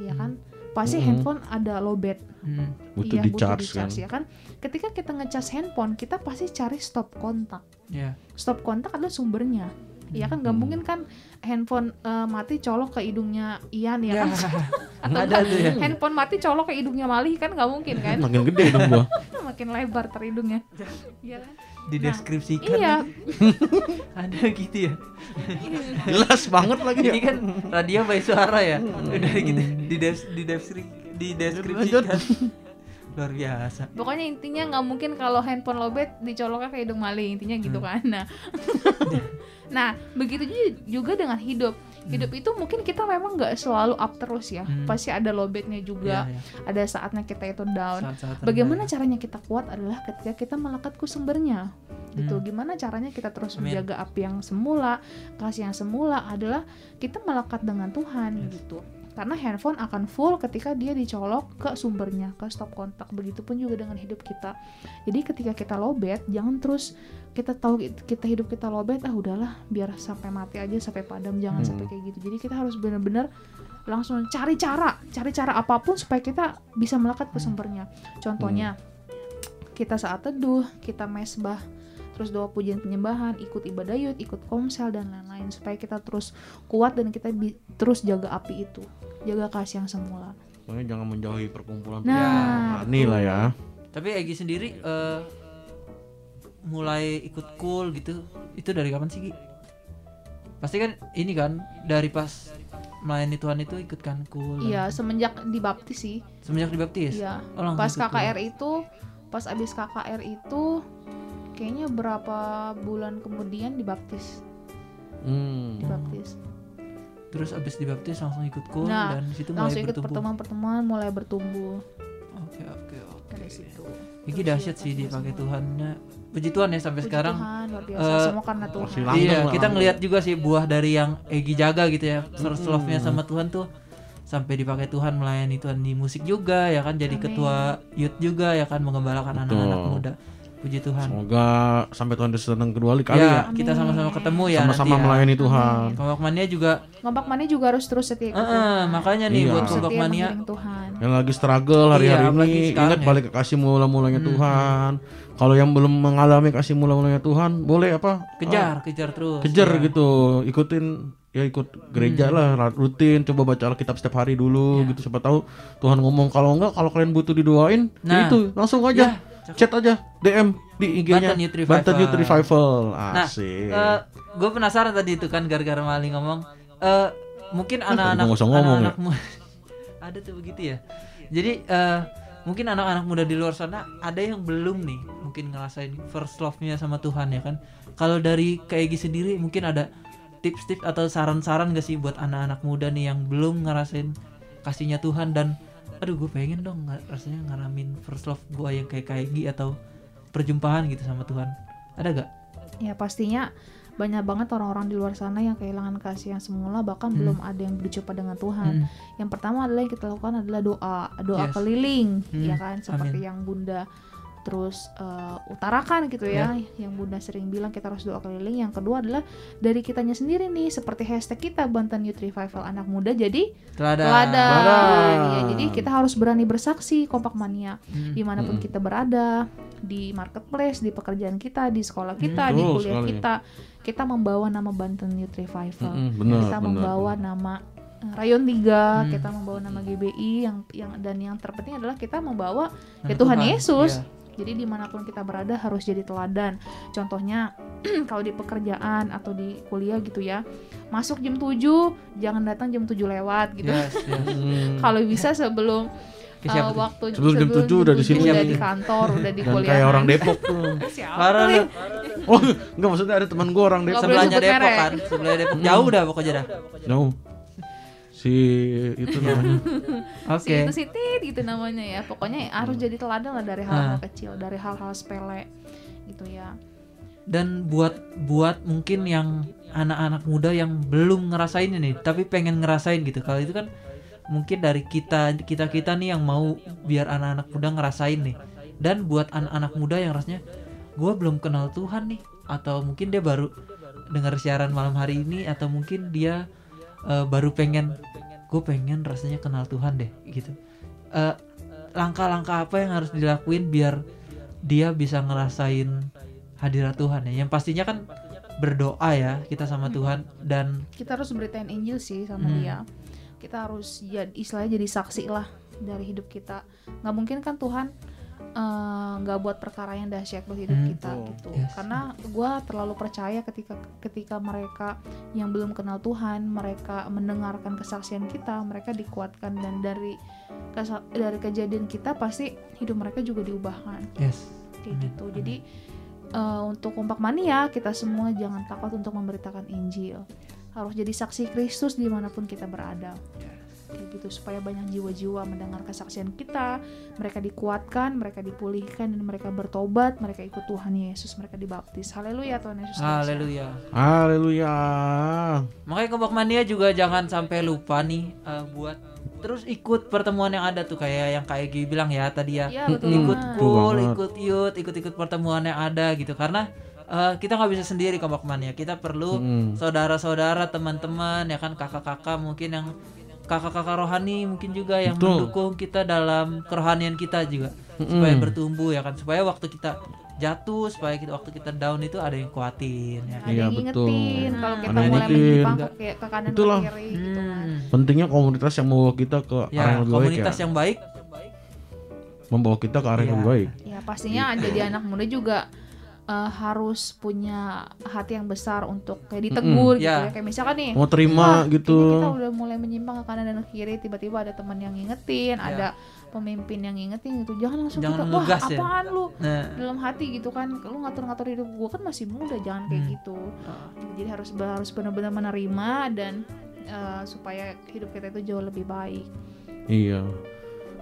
ya kan? Pasti handphone ada lowbat. Hmm. butuh iya di butuh charge di kan? ya kan? Ketika kita ngecas handphone kita pasti cari stop kontak. Ya. stop kontak adalah sumbernya. Iya kan? Nggak Hmm. mungkin kan handphone eh, mati colok ke hidungnya Ian ya Ya. kan? [LAUGHS] Atau Ada tuh ya. handphone mati colok ke hidungnya Mali kan? Nggak mungkin kan? Makin gede dong gua. [LAUGHS] Makin lebar terhidungnya [LAUGHS] Iya kan Dideskripsikan. iya [LAUGHS] Ada gitu ya. [LAUGHS] jelas banget lagi ya Ini kan radio by suara ya. Udah gitu di di dideskripsikan. [LAUGHS] Luar biasa. pokoknya intinya nggak mungkin kalau handphone lowbat dicoloknya ke hidung Mali intinya gitu Hmm. kan nah nah begitu ju- juga dengan hidup hidup itu mungkin kita memang nggak selalu up terus ya Hmm. pasti ada lowbatnya juga Iya, iya. ada saatnya kita itu down Saat-saat Bagaimana rendah. caranya kita kuat adalah ketika kita melekat ke sumbernya. Gitu. Hmm. Gimana caranya kita terus Amin. menjaga api yang semula, kasih yang semula adalah kita melekat dengan Tuhan Yes. gitu. Karena handphone akan full ketika dia dicolok ke sumbernya, ke stop kontak. Begitupun juga dengan hidup kita. Jadi ketika kita lowbat, jangan terus kita tahu kita hidup kita lowbat, ah udahlah biar sampai mati aja sampai padam, jangan Hmm. sampai kayak gitu. Jadi kita harus benar-benar langsung cari cara, cari cara apa pun supaya kita bisa melekat ke sumbernya. Contohnya kita saat teduh, kita mesbah, terus doa pujian penyembahan, ikut ibadah yud, ikut komsel dan lain-lain supaya kita terus kuat dan kita bi- terus jaga api itu, jaga kasih yang semula. Pokoknya jangan menjauhi perkumpulan Nah, ini lah ya Tapi Egi sendiri eh, mulai ikut cool gitu. Itu dari kapan sih, Gi? Pasti kan ini kan dari pas melayani Tuhan itu ikut kan cool. dan- Iya, semenjak dibaptis sih. Semenjak dibaptis. Iya. Oh, langsung Pas ikut cool. KKR itu, pas abis KKR itu kayaknya berapa bulan kemudian dibaptis, hmm. dibaptis. Terus abis dibaptis langsung ikut cool Nah, dan situ mulai Langsung ikut bertumbuh. pertemuan-pertemuan mulai bertumbuh Oke oke oke. Dari situ. Ini Terus dahsyat ya, sih dipakai. Tuhannya. Puji Tuhan ya sampai Puji sekarang. Tuhan, luar biasa eh, semua karena Tuhan. Iya, lah, kita ngelihat juga sih buah dari yang Egi jaga gitu ya. First love-nya sama Tuhan tuh sampai dipakai Tuhan melayani Tuhan di musik juga ya kan jadi Amin. ketua youth juga ya kan mengembalakan anak-anak muda. Puji Tuhan. semoga sampai Tuhan Yesus kedua kali ya, ya kita sama-sama ketemu ya sama-sama nanti ya. melayani Tuhan Kompak Mania juga Ngompak Mania juga harus terus setia ikut eh, Tuhan. makanya nih Iya. buat Kompak Mania Tuhan. yang lagi struggle hari-hari Iya, ini sekarang ingat ya. balik ke kasih mula-mulanya Tuhan kalau yang belum mengalami kasih mula-mulanya Tuhan boleh apa kejar, kejar terus. kejar Ya. gitu ikutin ya ikut gereja lah rutin coba baca Alkitab setiap hari dulu Ya. gitu siapa tahu Tuhan ngomong kalau enggak kalau kalian butuh didoain Nah. ya itu langsung aja Ya, chat aja DM di IG-nya Banten Youth Revival. Banten Youth Revival Nah, asik gue penasaran tadi itu kan gara-gara Mali ngomong eh mungkin anak-anak ngomong anak-anak mu- [LAUGHS] ada tuh begitu ya. Jadi eh mungkin anak-anak muda di luar sana ada yang belum nih mungkin ngerasain first love-nya sama Tuhan ya kan. Kalau dari Kaegi sendiri mungkin ada tips-tips atau saran-saran gak sih buat anak-anak muda nih yang belum ngerasain kasihnya Tuhan dan aduh gue pengen dong rasanya ngalamin first love gue yang kayak Kaegi atau perjumpaan gitu sama Tuhan. Ada gak? Ya pastinya banyak banget orang-orang di luar sana yang kehilangan kasih yang semula bahkan Hmm. belum ada yang berjumpa dengan Tuhan. Hmm. Yang pertama adalah yang kita lakukan adalah doa, doa Yes. keliling, Hmm, ya kan seperti amin. yang Bunda terus eh, utarakan gitu ya, yang Bunda sering bilang kita harus doa keliling. Yang kedua adalah dari kitanya sendiri nih, seperti hashtag kita Banten Youth Revival anak muda jadi Teladan. teladan. Teladan. Ya, jadi kita harus berani bersaksi kompak mania Hmm. di mana pun Mm-mm. kita berada di marketplace, di pekerjaan kita, di sekolah kita, Hmm, di kuliah sekali. kita, kita membawa nama Banten Youth Revival. Mm-mm, benar, kita benar, membawa benar. nama eh, Rayon 3, Hmm. kita membawa nama GBI yang yang dan yang terpenting adalah kita membawa ya Tuhan Yesus. Iya. Jadi di mana pun kita berada harus jadi teladan. Contohnya [CLEARS THROAT] kalau di pekerjaan atau di kuliah gitu ya, masuk jam 7, jangan datang jam 7 lewat gitu. Yes, yes. [LAUGHS] Hmm. Kalau bisa sebelum uh, waktu Sebelum jam 7 udah di sini. udah di kantor, udah di kuliah. kayak orang Depok tuh [LAUGHS] Parah oh enggak maksudnya ada teman gua orang Depok Sebelahnya Depok kan. Sebelahnya Depok jauh dah pokoknya dah. jauh si itu namanya [LAUGHS] Oke. Si itu si Tit gitu namanya ya. Pokoknya harus jadi teladan lah dari hal-hal Nah. kecil, dari hal-hal sepele gitu ya. Dan buat buat mungkin yang anak-anak muda yang belum ngerasain ini tapi pengen ngerasain gitu. Kalau itu kan mungkin dari kita kita kita nih yang mau biar anak-anak muda ngerasain nih. Dan buat anak-anak muda yang rasanya gue belum kenal Tuhan nih atau mungkin dia baru dengar siaran malam hari ini atau mungkin dia eh, baru pengen. Gue pengen. Rasanya kenal Tuhan deh gitu. Eh, langkah-langkah apa yang harus dilakuin biar dia bisa ngerasain hadirat Tuhan ya. Yang pastinya kan berdoa ya kita sama Tuhan dan kita harus beritain Injil sih sama Hmm. dia. Kita harus jadi istilahnya jadi saksi lah dari hidup kita. Nggak mungkin kan Tuhan eh, nggak buat perkara yang dahsyat buat hidup Hmm. kita Betul. gitu Yes. karena gue terlalu percaya ketika ketika mereka yang belum kenal Tuhan mereka mendengarkan kesaksian kita mereka dikuatkan dan dari dari kejadian kita pasti hidup mereka juga diubahkan yes. kayak gitu jadi eh, untuk kompak mania kita semua jangan takut untuk memberitakan Injil harus jadi saksi Kristus di mana pun kita berada kayak gitu supaya banyak jiwa-jiwa mendengar kesaksian kita mereka dikuatkan mereka dipulihkan dan mereka bertobat mereka ikut Tuhan Yesus mereka dibaptis haleluya Tuhan Yesus. Haleluya. Haleluya. Makanya Kompak Mania juga jangan sampai lupa nih eh, buat terus ikut pertemuan yang ada tuh kayak yang kayak Gi bilang ya tadi ya. Iya betul ikut. Betul pool, banget. ikut youth, ikut-ikut pertemuan yang ada gitu karena eh, kita nggak bisa sendiri Kompak Mania. Kita perlu Mm. saudara-saudara, teman-teman ya kan kakak-kakak mungkin yang kakak-kakak rohani mungkin juga yang Betul. mendukung kita dalam kerohanian kita juga supaya bertumbuh ya kan supaya waktu kita jatuh supaya kita waktu kita down itu ada yang kuatin ya kan. ada Iya, yang betul. ngingetin kalau kita Ada yang mulai menyimpang ke, kanan Itulah. ke kiri gitu kan Hmm. Pentingnya komunitas yang membawa kita ke arah ya yang lebih baik komunitas ya. yang baik Membawa kita ke arah yang Iya. lebih baik. Ya pastinya jadi anak muda juga eh, harus punya hati yang besar untuk kayak ditegur gitu Ya. ya. Kayak misalkan nih, Mau terima wah, gitu. ini kita udah mulai menyimpang ke kanan dan ke kiri, tiba-tiba ada teman yang ngingetin, Ya. ada pemimpin yang ngingetin gitu. Jangan langsung Jangan kita, wah ngegas ya." apaan lu? nah Dalam hati gitu kan, lu ngatur-ngatur hidup gua kan masih muda, jangan kayak Hmm. gitu. Jadi harus harus benar-benar menerima dan eh, supaya hidup kita itu jauh lebih baik. Iya.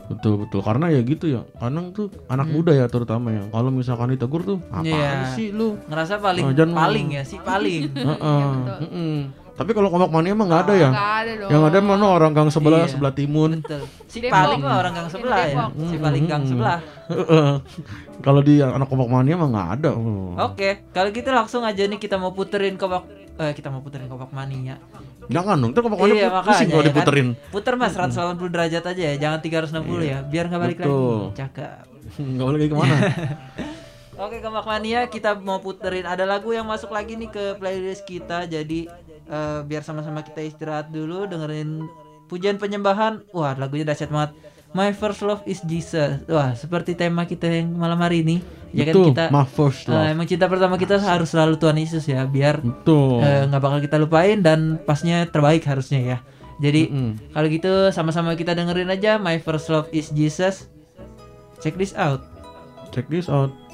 Betul betul karena ya gitu ya. Kadang tuh anak muda ya terutama ya. Kalau misalkan ditegur tuh Hmm. Iya. sih lu? ngerasa paling jangan- paling ya si paling [LAUGHS] Heeh. betul. mm-mm. Tapi kalau kompak mania emang nggak ada ya. Gak ada dong. Yang ada mana orang gang sebelah Iya. sebelah timun. betul si Depok. paling mah orang gang sebelah ya Depok. si paling gang Hmm. sebelah Heeh. Kalau di anak kompak mania emang nggak ada. Oke kalau gitu langsung aja nih kita mau puterin kopak eh, kita mau puterin kopak mania Jangan dong, itu kompak mania Iya, pusing kalau ya kan? diputerin. puter mas 180 derajat aja ya jangan 360 ya biar nggak balik Iya. Betul. lagi cakep [LAUGHS] Nggak boleh kayak ke mana. [LAUGHS] Oke Komak Mania kita mau puterin ada lagu yang masuk lagi nih ke playlist kita jadi eh, biar sama-sama kita istirahat dulu dengerin pujian penyembahan wah lagunya dahsyat banget My First Love is Jesus. Wah seperti tema kita yang malam hari ini. Ya kan kita my first eh, love. emang cinta pertama kita harus selalu Tuhan Yesus ya biar eh, nggak bakal kita lupain dan pasnya terbaik harusnya ya. Jadi Mm-mm. kalau gitu sama-sama kita dengerin aja My First Love is Jesus. Check this out. Check this out.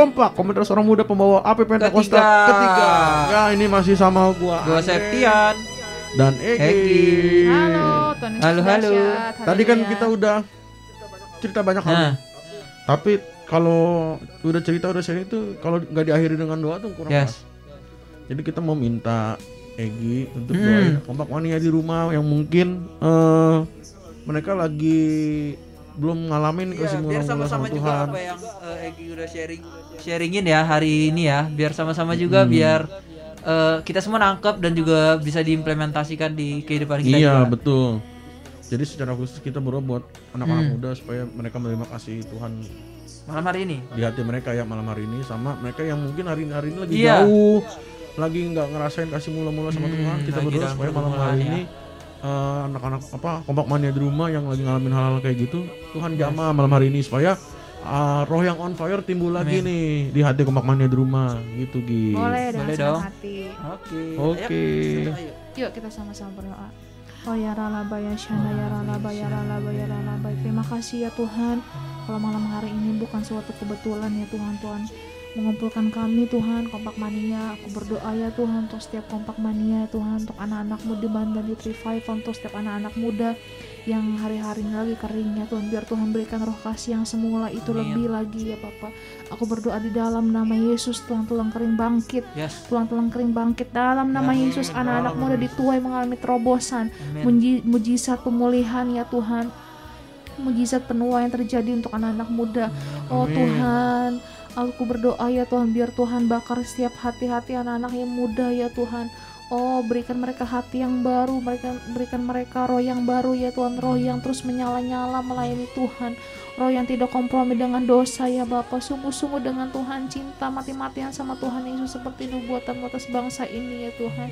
Kompak Komunitas Orang Muda Pembawa AP Pentakosta Ketiga. ketiga. Ya ini masih sama gua Gua Septian. dan Egi. Egi. Halo, Yesus Halo, halo. Tadi kan kita udah cerita banyak hal. Nah, Tapi kalau udah cerita udah sharing itu kalau nggak diakhiri dengan doa tuh kurang yes. pas. Jadi kita mau minta Egi untuk Hmm. doain kompak mania di rumah yang mungkin eh mereka lagi belum ngalamin Iya, kasih biar sama-sama sama juga Tuhan. apa yang eh, Egi udah sharing sharingin ya hari ini ya, biar sama-sama juga Hmm. biar eh, kita semua nangkep dan juga bisa diimplementasikan di kehidupan kita Iya juga. betul. Jadi secara khusus kita berdoa buat anak-anak Hmm. muda supaya mereka menerima kasih Tuhan Malam hari ini. di hati mereka ya malam hari ini sama mereka yang mungkin hari hari ini lagi Iya. jauh lagi nggak ngerasain kasih mula-mula sama Hmm, Tuhan kita berdoa supaya malam hari ya. ini eh, anak-anak apa kompak mania di rumah yang lagi ngalamin hal-hal kayak gitu Tuhan jamah malam hari ini supaya eh, roh yang on fire timbul lagi Amin. nih di hati kompak mania di rumah gitu Gi Boleh Boleh dong. hati. Oke. Oke. Ayo, ayo. Yuk kita sama-sama berdoa. Oh ya ralaba ya syana ya ralaba ya ralaba ya ralaba. Terima kasih ya Tuhan. Kalau malam hari ini bukan suatu kebetulan ya Tuhan Tuhan mengumpulkan kami Tuhan kompak mania aku berdoa ya Tuhan untuk setiap kompak mania Tuhan untuk anak-anakmu di Bandan di Revival untuk setiap anak-anak muda yang hari-hari lagi keringnya Tuhan biar Tuhan berikan roh kasih yang semula itu Amin. lebih lagi ya Bapak aku berdoa di dalam nama Yesus Tuhan tulang kering bangkit Yes. tulang-tulang kering bangkit dalam nama Amin. Yesus anak-anak muda dituai mengalami terobosan. Muji- mujizat pemulihan ya Tuhan mujizat penuaian terjadi untuk anak-anak muda oh Amin. Tuhan aku berdoa ya Tuhan biar Tuhan bakar setiap hati-hati anak-anak yang muda ya Tuhan. Oh berikan mereka hati yang baru berikan berikan mereka roh yang baru ya Tuhan. Roh yang terus menyala-nyala melayani Tuhan. Roh yang tidak kompromi dengan dosa ya Bapak sungguh-sungguh dengan Tuhan cinta mati-matian sama Tuhan Yesus seperti nubuatan atas bangsa ini ya Tuhan.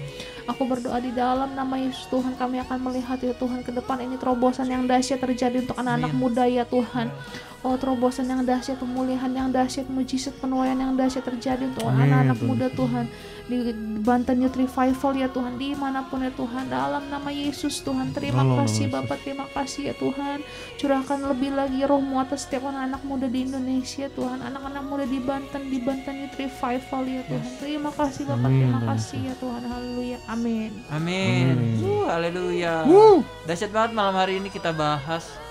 Aku berdoa di dalam nama Yesus Tuhan kami akan melihat ya Tuhan ke depan ini terobosan yang dahsyat terjadi untuk anak-anak muda ya Tuhan. Oh terobosan yang dahsyat, pemulihan yang dahsyat, mujizat penuaian yang dahsyat terjadi untuk Amin, anak-anak muda Tuhan. Di Banten Youth Revival ya Tuhan di mana pun ya Tuhan. Dalam nama Yesus Tuhan terima nama kasih Yesus. Bapak terima kasih ya Tuhan. Curahkan lebih lagi rohmu atas setiap anak-anak muda di Indonesia Tuhan. Anak-anak muda di Banten di Banten Youth Revival ya Tuhan. Terima kasih Bapak Amin, terima kasih ya Tuhan. Haleluya. Amin. Amin. Amin. Uh, haleluya. Dahsyat banget malam hari ini kita bahas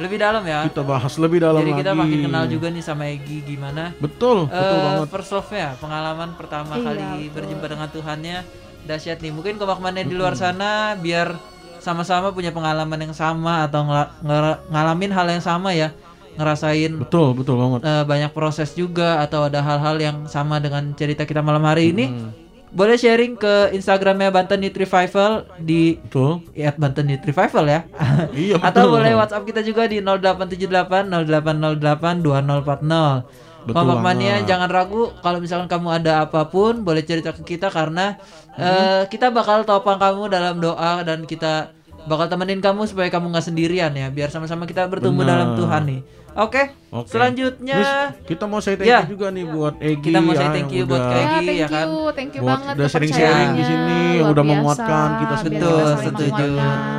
lebih dalam ya. kita bahas lebih dalam Jadi kita lagi. makin kenal juga nih sama Egi gimana betul betul eh banget first love-nya, pengalaman pertama Iya, kali betul. berjumpa dengan Tuhannya dahsyat nih. Mungkin komakmannya di luar sana biar sama-sama punya pengalaman yang sama atau ngera- ngalamin hal yang sama ya, ngerasain betul betul banget eh, banyak proses juga atau ada hal-hal yang sama dengan cerita kita malam hari ini. Hmm, Boleh sharing ke Instagramnya Banten Youth Revival di betul at Banten Youth Revival ya. [LAUGHS] iya [LAUGHS] betul Atau boleh WhatsApp kita juga di 0878 0808 2040. Betul Kompak Mania jangan ragu kalau misalkan kamu ada apa pun boleh cerita ke kita karena Hmm. eh, kita bakal topang kamu dalam doa dan kita bakal temenin kamu supaya kamu nggak sendirian ya biar sama-sama kita bertumbuh Benar. dalam Tuhan nih. Oke. Oke. Selanjutnya Terus kita mau say thank Ya. you juga nih buat Egi Kita mau say ya, thank you buat Kak Egi. ya thank ya kan? you thank you Buat banget udah sharing-sharing di sini, udah biasa, menguatkan kita semua. betul setuju.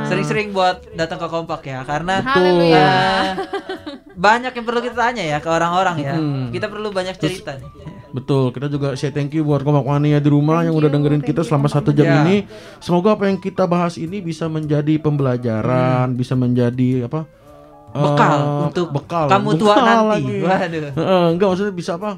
Sering-sering buat datang ke kompak ya karena Haleluya. eh, banyak yang perlu kita tanya ya ke orang-orang ya. Hmm. Kita perlu banyak cerita nih. Betul, kita juga say thank you buat Kompak Mania di rumah Thank yang udah you, dengerin thank kita you, selama Kompak satu jam Mania. ini. Semoga apa yang kita bahas ini bisa menjadi pembelajaran, bisa menjadi apa? Bekal eh, untuk bekal, kamu tua bekal nanti. lagi. Waduh. Heeh, enggak maksudnya bisa apa?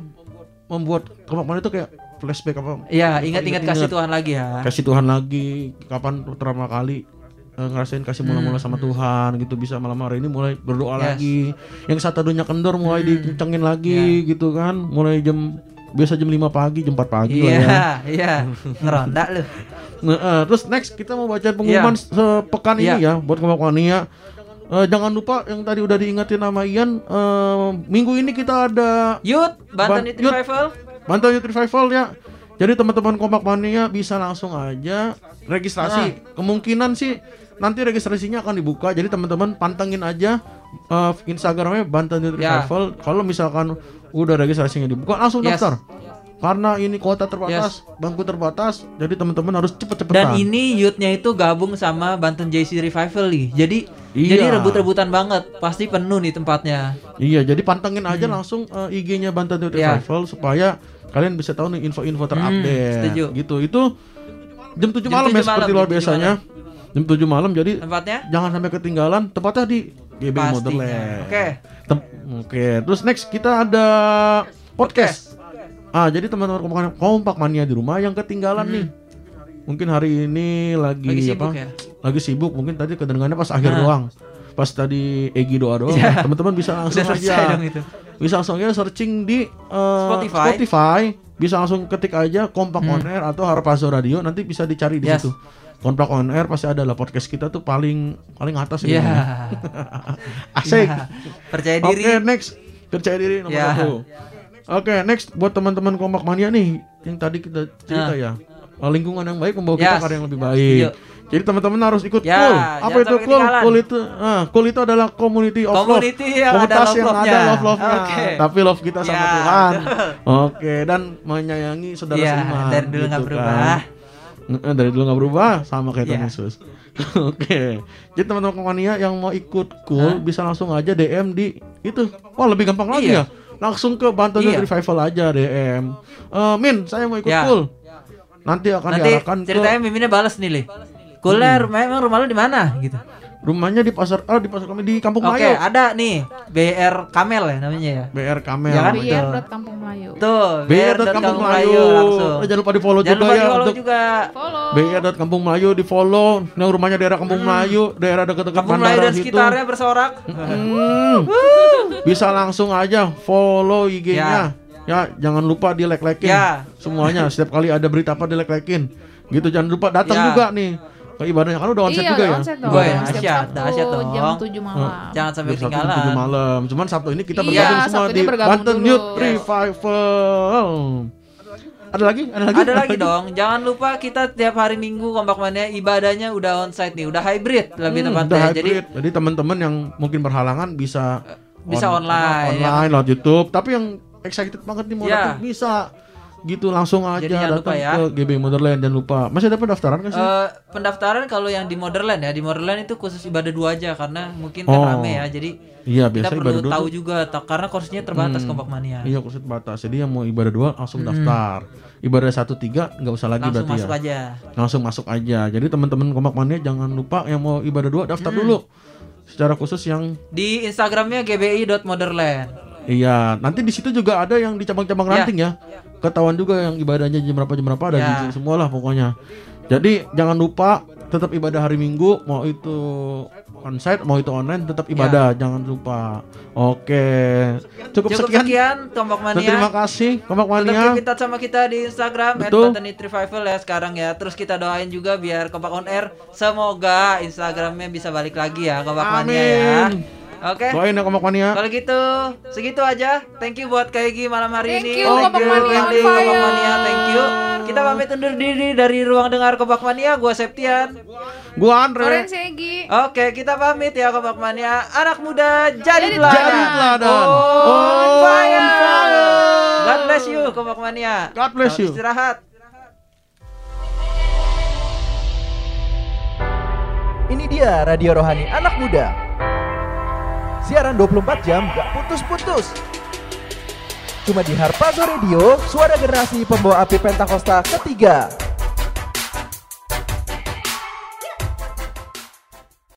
Membuat Mania itu kayak flashback apa? Ya, ingat-ingat kasih. Tuhan lagi ya. Kasih Tuhan lagi, kapan pertama kali eh, ngerasain kasih mula-mula sama Tuhan gitu bisa malam hari ini mulai berdoa Hmm. Yes. lagi yang satu dunia kendor mulai Hmm. dikencengin lagi gitu kan mulai jam biasa jam 5 pagi jam 4 pagi lah ya Iya, iya. Ngeronda lu. [LAUGHS] Nah, eh, terus next kita mau baca pengumuman sepekan Iya. ini ya buat kelompok mania. Eh, jangan lupa yang tadi udah diingetin sama Ian eh, minggu ini kita ada Youth, Banten Ban- Youth. Revival. Bantu Youth Revival ya. Jadi teman-teman kompak mania bisa langsung aja registrasi. Nah. Kemungkinan sih nanti registrasinya akan dibuka. Jadi teman-teman pantengin aja eh, Instagramnya Banten Youth Ya. Revival. Kalau misalkan udah registrasinya dibuka langsung Yes. daftar. Karena ini kuota terbatas, bangku terbatas, jadi teman-teman harus cepet-cepetan. Dan ini youthnya itu gabung sama Banten JC Revival nih. Jadi Iya. jadi rebut-rebutan banget. Pasti penuh nih tempatnya. Iya, jadi pantengin aja langsung eh, IG-nya Banten Youth Hmm. Iya. Revival supaya kalian bisa tahu nih info-info terupdate. setuju. Gitu. Itu jam 7 Jam malam 7 ya seperti malam, luar jam 7 biasanya. Jam 7 malam jadi Tempatnya jangan sampai ketinggalan. Tepatnya di GB. Motherland. Oke. Tem- Oke, terus next kita ada podcast. Ah, jadi teman-teman kompak, kompak mania di rumah yang ketinggalan nih. Mungkin hari ini lagi, Hmm. Lagi sibuk apa? ya? Lagi sibuk, mungkin tadi kedengarannya pas akhir Nah. doang. Pas tadi Egi doa doang. Iya. Teman-teman bisa [LAUGHS] langsung aja. dong itu. Bisa langsung aja searching di eh, Spotify. Spotify. Bisa langsung ketik aja Kompak On Air atau Harpazo Radio nanti bisa dicari di Hmm. Yes. situ. Kompak On Air pasti ada lah podcast kita tuh paling paling atas Iya. ini. [LAUGHS] Asik. Iya. Percaya Oke, diri. next. Percaya diri nomor Ya. satu. Oke, next buat teman-teman kompak mania nih yang tadi kita cerita Nah. ya. Uh, Lingkungan yang baik membawa Yes. kita ke arah yang lebih baik. Setuju. Jadi teman-teman harus ikut Ya, cool. Apa itu cool? Cool itu, ah, cool itu adalah community of love. Community yang ada Komunitas yang love-love-nya. ada love-love-nya. Oke. Tapi love kita sama Ya, Tuhan. Oke, dan menyayangi saudara Iya, seiman. dari dulu nggak gitu berubah. kan. Dari dulu nggak berubah sama kayak Tuhan Iya. Yesus. [LAUGHS] Oke. Jadi teman-teman komania yang mau ikut cool bisa langsung aja DM di itu. Wah, lebih gampang lagi Iya. ya. Langsung ke Banten Iya. Revival aja DM. Eh, Min, saya mau ikut Ya. cool. Nanti akan Nanti diarahkan ceritanya ke miminnya balas nih, Le. Kuler, memang rumah lu di mana gitu. Rumahnya di pasar oh di pasar kami di Kampung Oke, Melayu. ada nih BR Kamel ya namanya ya. BR Kamel. Ya kan? Buat Kampung Melayu. Tuh, BR Kampung Melayu. langsung. Eh, jangan lupa di follow Jangan juga lupa ya di follow untuk juga. Follow. BR Kampung Melayu di follow. Nah, rumahnya daerah Kampung Melayu, daerah dekat-dekat Hmm. Kampung Melayu dan situ. sekitarnya bersorak. Hmm. Bisa langsung aja follow IG-nya. Ya. jangan lupa di like-likein Ya. semuanya. Setiap kali ada berita apa di like-likein. Gitu jangan lupa datang Ya. juga nih ke ibadahnya kan udah onset iya, juga ya. onset dong. Setiap dahsyat, dong. Jam 7 malam. Jangan sampai jam ketinggalan. 7 malam. Cuman Sabtu ini kita Iya, bergabung semua Sabtu ini di Banten dulu. Youth. Revival. Ada lagi? Ada lagi? Ada lagi dong. Jangan lupa kita tiap hari Minggu kompak mania ibadahnya udah onsite nih, udah hybrid lebih Hmm, tepatnya. udah Jadi hybrid. Jadi teman-teman yang mungkin berhalangan bisa bisa online, ya online lewat YouTube. Tapi yang excited banget nih mau Ya. datang bisa gitu langsung aja Jadi jangan lupa datang ya. ke GB Motherland dan lupa. Masih ada pendaftaran kan sih? eh, pendaftaran kalau yang di Motherland ya, di Motherland itu khusus ibadah dua aja karena mungkin kan Oh. rame ya. Jadi iya, kita biasa perlu ibadah dua. tahu tuh- juga karena kursinya terbatas kompak mania. Iya, kursus batas. Jadi yang mau ibadah dua langsung daftar. Ibadah satu tiga nggak usah lagi Langsung berarti masuk ya. aja. Langsung masuk aja. Jadi teman-teman kompak mania jangan lupa yang mau ibadah dua daftar Hmm. dulu. Secara khusus yang Di Instagramnya gbi.motherland. Iya, nanti di situ juga ada yang di cabang-cabang Ya. ranting ya. Ketahuan juga yang ibadahnya jam berapa jam berapa ada Ya. di semua lah pokoknya. Jadi jangan lupa tetap ibadah hari Minggu mau itu onsite mau itu online tetap ibadah jangan lupa. Oke. Cukup, Ya. Cukup sekian. sekian Dan mania. terima kasih Kompak Tetap Mania. in touch sama kita di Instagram Betul. @revival ya sekarang ya. Terus kita doain juga biar Kompak on Air semoga Instagramnya bisa balik lagi ya Kompak Mania ya. Oke. Doain ya Kompak Mania. Kalau gitu segitu aja. Thank you buat Kaigi malam hari Thank ini. you, Thank Kompak you, Mania Wendy, Kompak fire. Mania. Thank you. Kita pamit undur diri dari ruang dengar Kompak Mania. Gua Septian. Gua Andre. Oren Segi. Oke, kita pamit ya Kompak Mania. Anak muda jadi teladan. Jadi teladan. On On fire. fire. God bless you Kompak Mania. God bless Selamat you. Istirahat. Ini dia Radio Rohani Anak Muda. Siaran 24 jam gak putus-putus. Cuma di Harpazo Radio, suara generasi pembawa api Pentakosta ketiga.